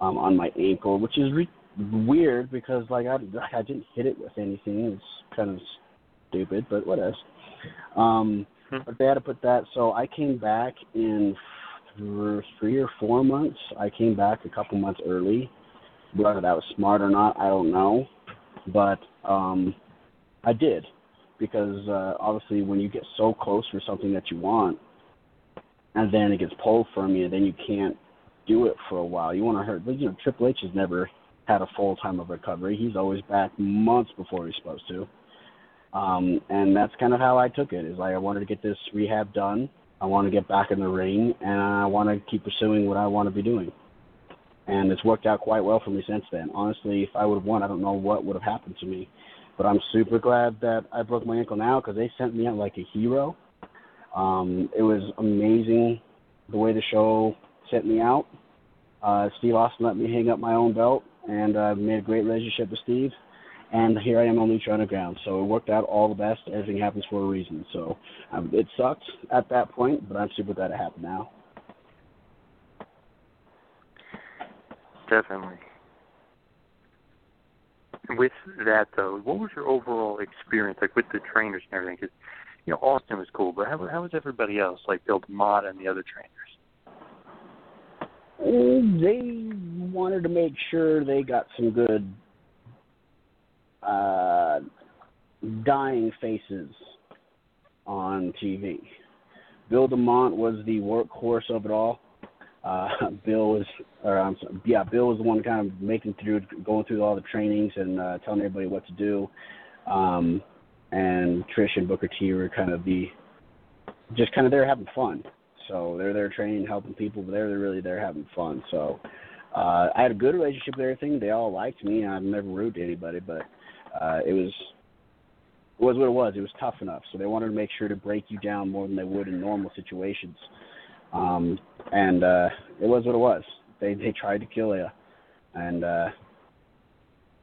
um, on my ankle, which is re- weird because like I, I didn't hit it with anything. It's kind of stupid, but what else? Um, but they had to put that. So I came back in three or four months. I came back a couple months early. Whether that was smart or not, I don't know. But um I did because uh, obviously when you get so close for something that you want, and then it gets pulled from you, then you can't do it for a while. You want to hurt. But you know, Triple H has never had a full time of recovery. He's always back months before he's supposed to. Um, and that's kind of how I took it. Is like I wanted to get this rehab done. I want to get back in the ring, and I want to keep pursuing what I want to be doing. And it's worked out quite well for me since then. Honestly, if I would have won, I don't know what would have happened to me. But I'm super glad that I broke my ankle now because they sent me out like a hero. Um, it was amazing the way the show sent me out. Uh, Steve Austin let me hang up my own belt, and I uh, made a great relationship with Steve. And here I am on Lucha Underground. So it worked out all the best. Everything happens for a reason. So um, it sucked at that point, but I'm super glad it happened now. Definitely. With that though, what was your overall experience like with the trainers and everything? Because you know Austin was cool, but how how was everybody else like Bill DeMott and the other trainers? They wanted to make sure they got some good uh, dying faces on TV. Bill DeMott was the workhorse of it all. Uh, Bill was, or I'm sorry, yeah, Bill was the one kind of making through, going through all the trainings and uh, telling everybody what to do. Um, and Trish and Booker T were kind of the, just kind of there having fun. So they're there training, helping people, but they're really there having fun. So uh, I had a good relationship with everything. They all liked me. I've never rude to anybody, but uh, it was it was what it was. It was tough enough. So they wanted to make sure to break you down more than they would in normal situations. Um, and uh, it was what it was. They they tried to kill you, and uh,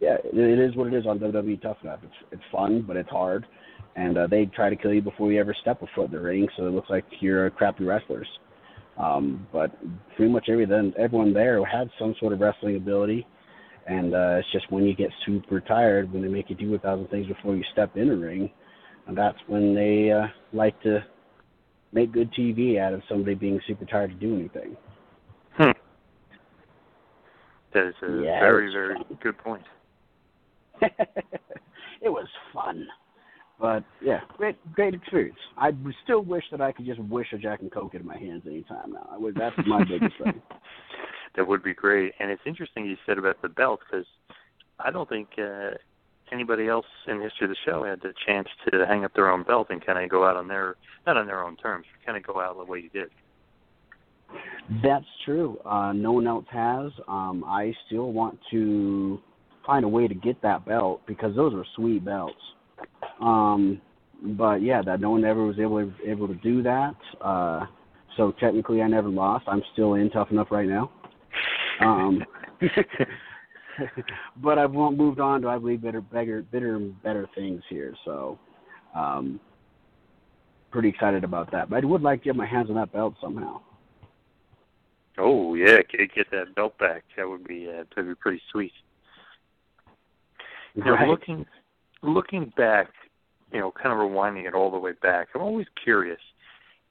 yeah, it, it is what it is on WWE Tough Enough. It's it's fun, but it's hard, and uh, they try to kill you before you ever step a foot in the ring. So it looks like you're crappy wrestlers. Um, but pretty much everyone everyone there had some sort of wrestling ability and uh, it's just when you get super tired, when they make you do a thousand things before you step in a ring, and that's when they uh, like to make good TV out of somebody being super tired to do anything. Hmm. That is a Yeah, very, very fun. good point. it was fun. But yeah, great great experience. I w- still wish that I could just wish a Jack and Coke into my hands anytime now. I would, that's my biggest thing. That would be great. And it's interesting you said about the belt because I don't think uh, anybody else in the history of the show had the chance to hang up their own belt and kind of go out on their not on their own terms, but kind of go out the way you did. That's true. Uh, no one else has. Um, I still want to find a way to get that belt because those are sweet belts. Um, but yeah, that no one ever was able able to do that. Uh, so technically, I never lost. I'm still in tough enough right now. Um, but I've moved on to I believe better, bigger, bitter, better things here. So, um, pretty excited about that. But I would like to get my hands on that belt somehow. Oh yeah, get, get that belt back. That would be uh, that'd be pretty sweet. Now Right. looking looking back, you know, kind of rewinding it all the way back. I'm always curious.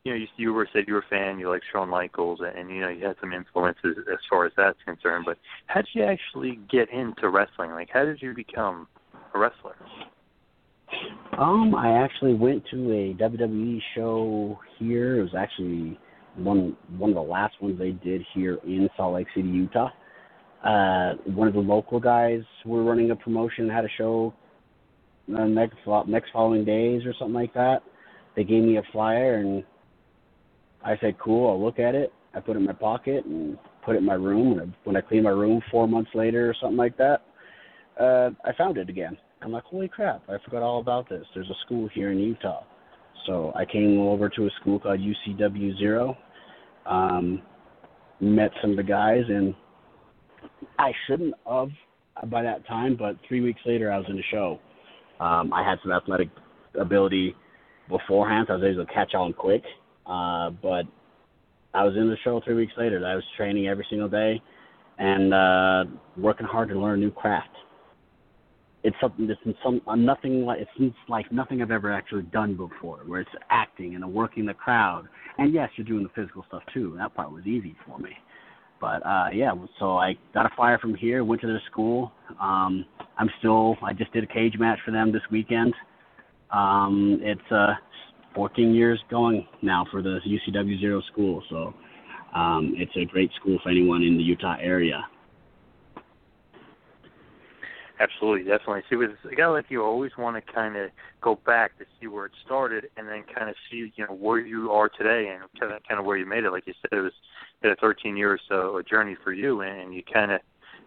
You know, you, you were said you were a fan. You like Shawn Michaels, and, you know you had some influences as far as that's concerned. But how did you actually get into wrestling? Like, how did you become a wrestler? Um, I actually went to a WWE show here. It was actually one one of the last ones they did here in Salt Lake City, Utah. Uh, one of the local guys were running a promotion, had a show the next next following days or something like that. They gave me a flyer and I said, "Cool, I'll look at it." I put it in my pocket and put it in my room. And when I cleaned my room four months later or something like that, uh, I found it again. I'm like, holy crap, I forgot all about this. There's a school here in Utah. So I came over to a school called UCW Zero, um, met some of the guys, and I shouldn't have by that time, but three weeks later I was in the show. Um, I had some athletic ability beforehand, so I was able to catch on quick. Uh, but I was in the show three weeks later. I was training every single day and uh, working hard to learn a new craft it's something that's some uh, nothing like it's like nothing I've ever actually done before, where it's acting and working the crowd. And yes, you're doing the physical stuff too. That part was easy for me. But uh yeah, so I got a flyer from here, went to their school. Um I'm still I just did a cage match for them this weekend. Um it's uh 14 years going now for the UCW Zero school, so um it's a great school for anyone in the Utah area. Absolutely, definitely. See, with a guy like you, always want to kind of go back to see where it started, and then kind of see, you know, where you are today, and kind of, kind of where you made it. Like you said, it was a 13 year or so a journey for you, and you kind of,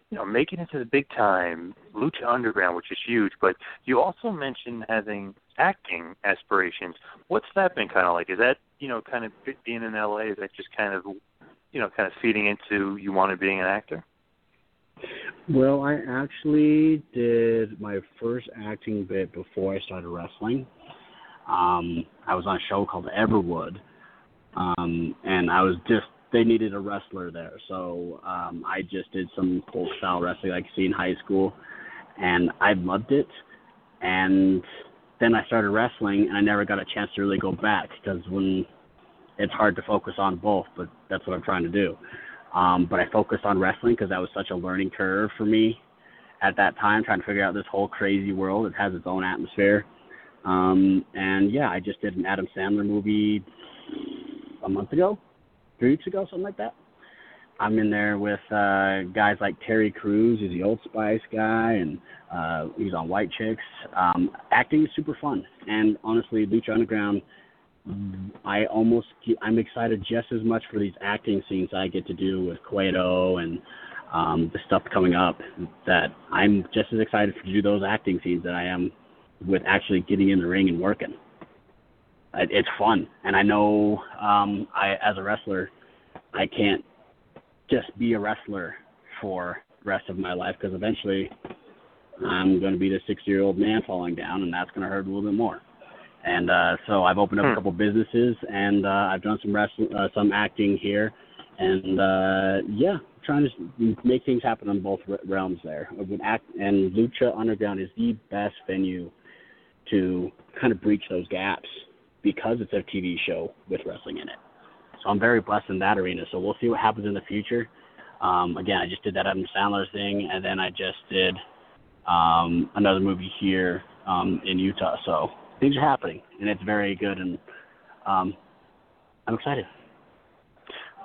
you know, making it to the big time, Lucha Underground, which is huge. But you also mentioned having acting aspirations. What's that been kind of like? Is that, you know, kind of being in LA? Is that just kind of, you know, kind of feeding into you wanted being an actor? Well, I actually did my first acting bit before I started wrestling. Um, I was on a show called Everwood, um, and I was just they needed a wrestler there, so um, I just did some folk style wrestling like see in high school, and I loved it. And then I started wrestling, and I never got a chance to really go back because when it's hard to focus on both, but that's what I'm trying to do. Um, but I focused on wrestling because that was such a learning curve for me at that time, trying to figure out this whole crazy world. It has its own atmosphere. Um, and yeah, I just did an Adam Sandler movie a month ago, three weeks ago, something like that. I'm in there with uh, guys like Terry Crews, who's the Old Spice guy, and uh, he's on White Chicks. Um, acting is super fun, and honestly, Lucha Underground I almost I'm excited just as much for these acting scenes I get to do with Cueto and um, the stuff coming up. That I'm just as excited to do those acting scenes that I am with actually getting in the ring and working. It, it's fun, and I know um, I as a wrestler, I can't just be a wrestler for the rest of my life because eventually I'm going to be the 60 year old man falling down, and that's going to hurt a little bit more and uh, so I've opened up a couple businesses, and uh, I've done some wrestling, uh, some acting here, and uh, yeah, trying to make things happen on both realms there. With act and Lucha Underground is the best venue to kind of breach those gaps because it's a TV show with wrestling in it. So I'm very blessed in that arena. So we'll see what happens in the future. Um, again, I just did that Adam Sandler thing, and then I just did um, another movie here um, in Utah. So things are happening, and it's very good, and um, I'm excited.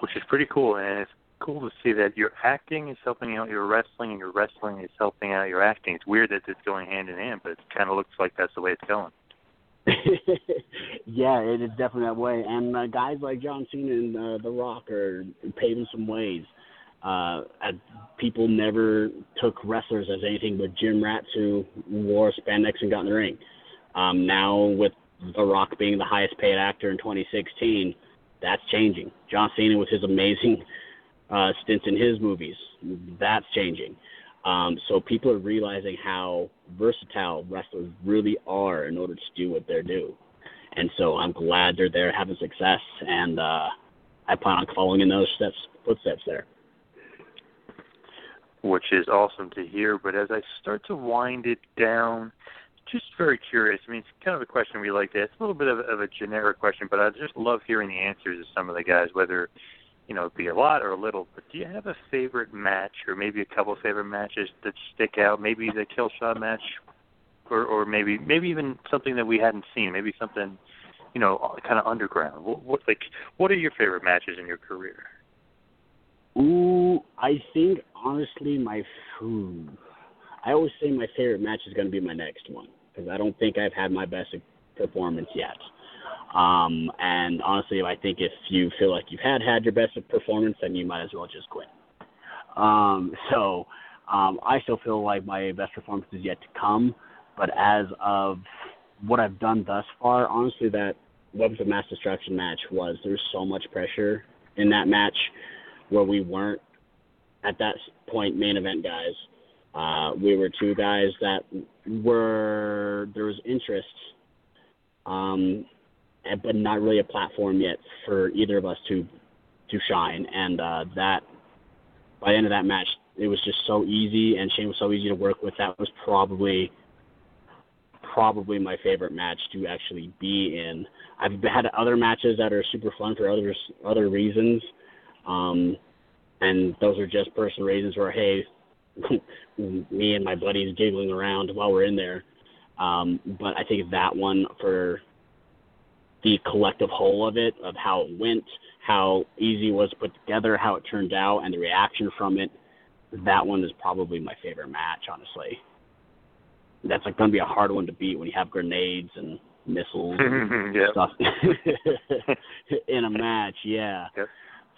Which is pretty cool, and it's cool to see that your acting is helping out your wrestling, and your wrestling is helping out your acting. It's weird that it's going hand in hand, but it kind of looks like that's the way it's going. yeah, it is definitely that way. And uh, guys like John Cena and uh, The Rock are paving some ways. Uh, people never took wrestlers as anything but gym rats who wore spandex and got in the ring. Um, now, with The Rock being the highest paid actor in 2016, that's changing. John Cena with his amazing uh, stints in his movies, that's changing. Um, so people are realizing how versatile wrestlers really are in order to do what they do. And so I'm glad they're there having success, and uh, I plan on following in those steps, footsteps there. Which is awesome to hear. But as I start to wind it down, just very curious. I mean, it's kind of a question we like to. It's a little bit of, of a generic question, but I just love hearing the answers of some of the guys, whether you know, it be a lot or a little, but do you have a favorite match or maybe a couple of favorite matches that stick out? Maybe the kill shot match or or maybe maybe even something that we hadn't seen, maybe something, you know, kind of underground. What, what like what are your favorite matches in your career? Ooh, I think honestly my ooh, I always say my favorite match is going to be my next one because I don't think I've had my best performance yet. Um, and honestly, I think if you feel like you've had had your best performance, then you might as well just quit. Um, so um, I still feel like my best performance is yet to come. But as of what I've done thus far, honestly, that Weapons of Mass Destruction match was there's so much pressure in that match where we weren't at that point main event guys. Uh, we were two guys that were there was interest um, but not really a platform yet for either of us to to shine. And uh, that by the end of that match, it was just so easy, and Shane was so easy to work with. That was probably probably my favorite match to actually be in. I've had other matches that are super fun for other other reasons, um, and those are just personal reasons where hey, me and my buddies giggling around while we're in there. Um, but I think that one for the collective whole of it, of how it went, how easy it was put together, how it turned out, and the reaction from it. That one is probably my favorite match, honestly. That's like going to be a hard one to beat when you have grenades and missiles and stuff in a match. Yeah. Yep.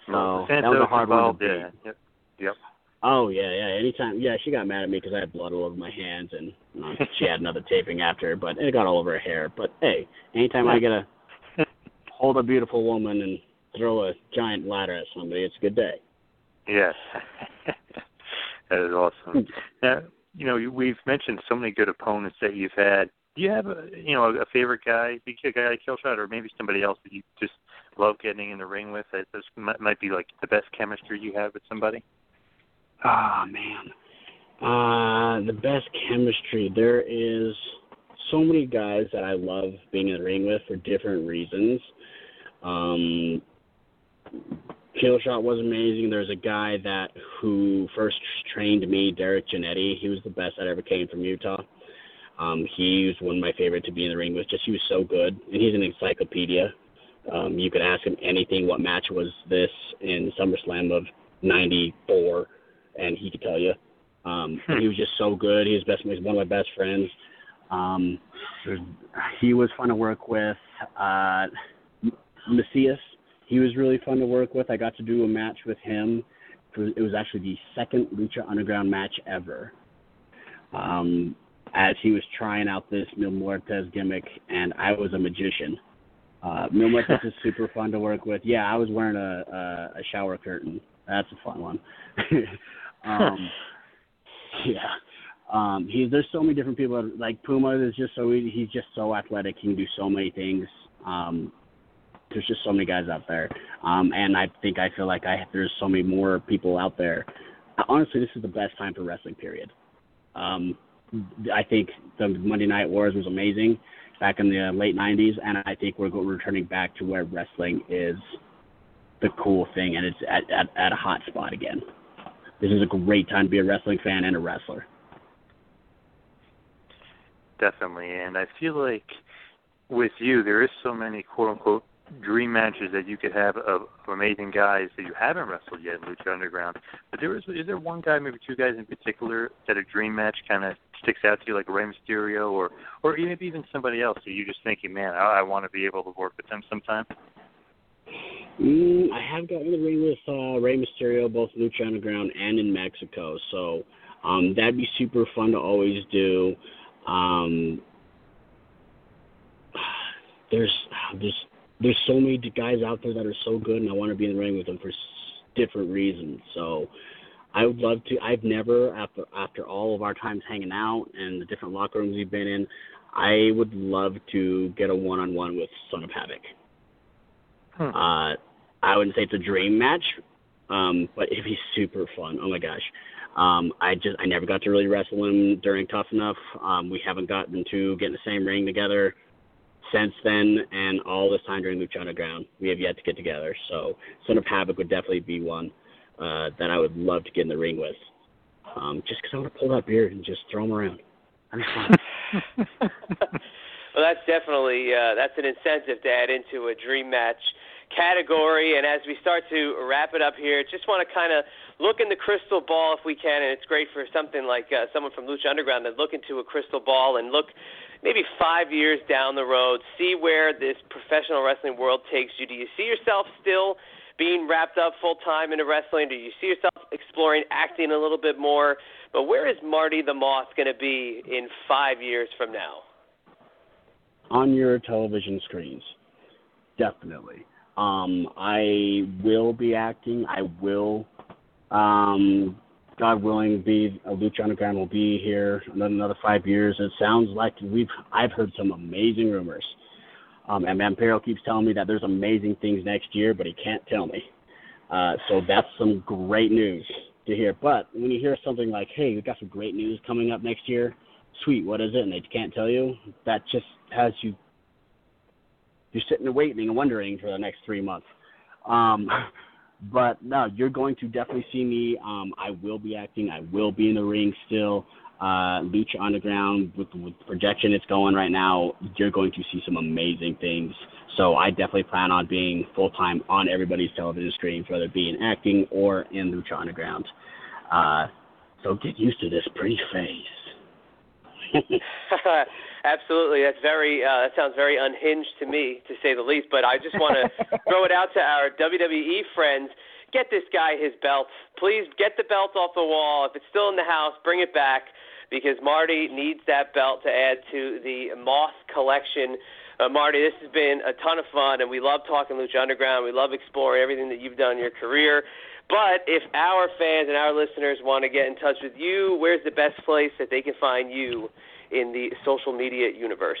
So well, that was a hard one to beat. Yeah. Yep. Oh yeah, yeah. Anytime, yeah, she got mad at me because I had blood all over my hands, and you know, she had another taping after, but it got all over her hair. But hey, anytime I get a hold a beautiful woman and throw a giant ladder at somebody, it's a good day. Yes, that is awesome. Hmm. now, you know, we've mentioned so many good opponents that you've had. Do you have a, you know, a favorite guy, be a guy like Killshot, or maybe somebody else that you just love getting in the ring with? That this might be like the best chemistry you have with somebody. Ah, man. Uh, the best chemistry. There is so many guys that I love being in the ring with for different reasons. Um, Killshot was amazing. There's a guy that who first trained me, Derek Janetti. He was the best that ever came from Utah. Um, he was one of my favorite to be in the ring with. Just he was so good, and he's an encyclopedia. Um, you could ask him anything. What match was this in SummerSlam of '94, and he could tell you. Um, hmm. He was just so good. He was best. He was one of my best friends. Um, he was fun to work with. Uh, Mesías, he was really fun to work with. I got to do a match with him. It was actually the second Lucha Underground match ever. Um, as he was trying out this Mil Muertes gimmick, and I was a magician. Uh, Mil Muertes is super fun to work with. Yeah, I was wearing a, a, a shower curtain. That's a fun one. um, yeah. Um, he there's so many different people. Like Puma is just so he's just so athletic. He can do so many things. Um, there's just so many guys out there, um, and I think I feel like I there's so many more people out there. Honestly, this is the best time for wrestling. Period. Um, I think the Monday Night Wars was amazing back in the late '90s, and I think we're returning back to where wrestling is the cool thing, and it's at, at at a hot spot again. This is a great time to be a wrestling fan and a wrestler. Definitely, and I feel like with you, there is so many quote unquote dream matches that you could have of, amazing guys that you haven't wrestled yet in Lucha Underground. But there is is there one guy, maybe two guys in particular, that a dream match kind of sticks out to you, like Rey Mysterio, or or maybe even somebody else that you're just thinking, man, I, I want to be able to work with them sometime. Mm, I have gotten in the ring with uh, Rey Mysterio, both Lucha Underground and in Mexico, so um, that'd be super fun to always do. Um, there's there's there's so many guys out there that are so good, and I want to be in the ring with them for s- different reasons. So I would love to. I've never after after all of our times hanging out and the different locker rooms we've been in, I would love to get a one-on-one with Son of Havoc. Uh, I wouldn't say it's a dream match, um, but it'd be super fun. Oh my gosh. Um, I just I never got to really wrestle him during Tough Enough. Um, we haven't gotten to get in the same ring together since then, and all this time during Lucha Underground, we have yet to get together. So Son of Havoc would definitely be one uh, that I would love to get in the ring with. Um, just because I want to pull that beard and just throw him around. That'd be fun. Well, that's definitely uh, that's an incentive to add into a dream match category. And as we start to wrap it up here, just want to kind of look in the crystal ball if we can. And it's great for something like uh, someone from Lucha Underground to look into a crystal ball and look maybe five years down the road, see where this professional wrestling world takes you. Do you see yourself still? Being wrapped up full time into wrestling? Do you see yourself exploring acting a little bit more? But where is Marty the Moth going to be in five years from now? on your television screens. Definitely. Um, I will be acting. I will, um, God willing, be a Lucha Underground will be here another, another five years. It sounds like we've. I've heard some amazing rumors. Um, and Vampiro keeps telling me that there's amazing things next year, but he can't tell me. Uh, so that's some great news to hear. But when you hear something like, "Hey, we've got some great news coming up next year," sweet, what is it? And they can't tell you. That just has you you're sitting there waiting and wondering for the next three months. Um, but no, you're going to definitely see me. Um, I will be acting. I will be in the ring still. Uh, Lucha Underground with, with the projection it's going right now, you're going to see some amazing things. So I definitely plan on being full time on everybody's television screens, whether it be in acting or in Lucha Underground. Uh, so get used to this pretty face. Absolutely, that's very. Uh, that sounds very unhinged to me, to say the least. But I just want to throw it out to our WWE friends. Get this guy his belt, please. Get the belt off the wall. If it's still in the house, bring it back because Marty needs that belt to add to the Moth collection. Uh, Marty, this has been a ton of fun, and we love talking Lucha Underground. We love exploring everything that you've done in your career. But if our fans and our listeners want to get in touch with you, where's the best place that they can find you in the social media universe?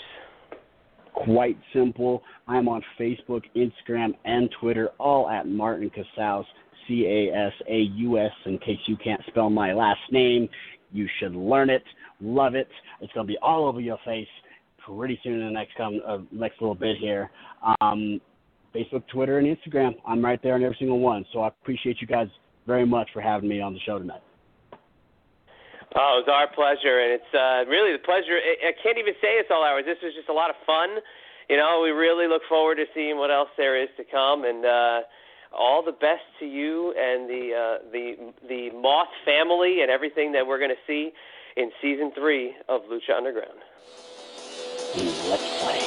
quite simple. I'm on Facebook, Instagram, and Twitter, all at Martin Casaus, C A S A U S. In case you can't spell my last name, you should learn it, love it. It's going to be all over your face pretty soon in the next come uh, next little bit here. Um, Facebook, Twitter, and Instagram. I'm right there on every single one. So I appreciate you guys very much for having me on the show tonight. Oh, it was our pleasure, and it's uh, really the pleasure. I, I can't even say it's all ours. This was just a lot of fun. You know, we really look forward to seeing what else there is to come, and uh, all the best to you and the uh, the the Moth family and everything that we're going to see in season three of Lucha Underground. Let's play.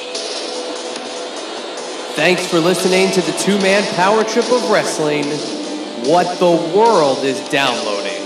Thanks for listening to the two man power trip of wrestling. What the world is downloading.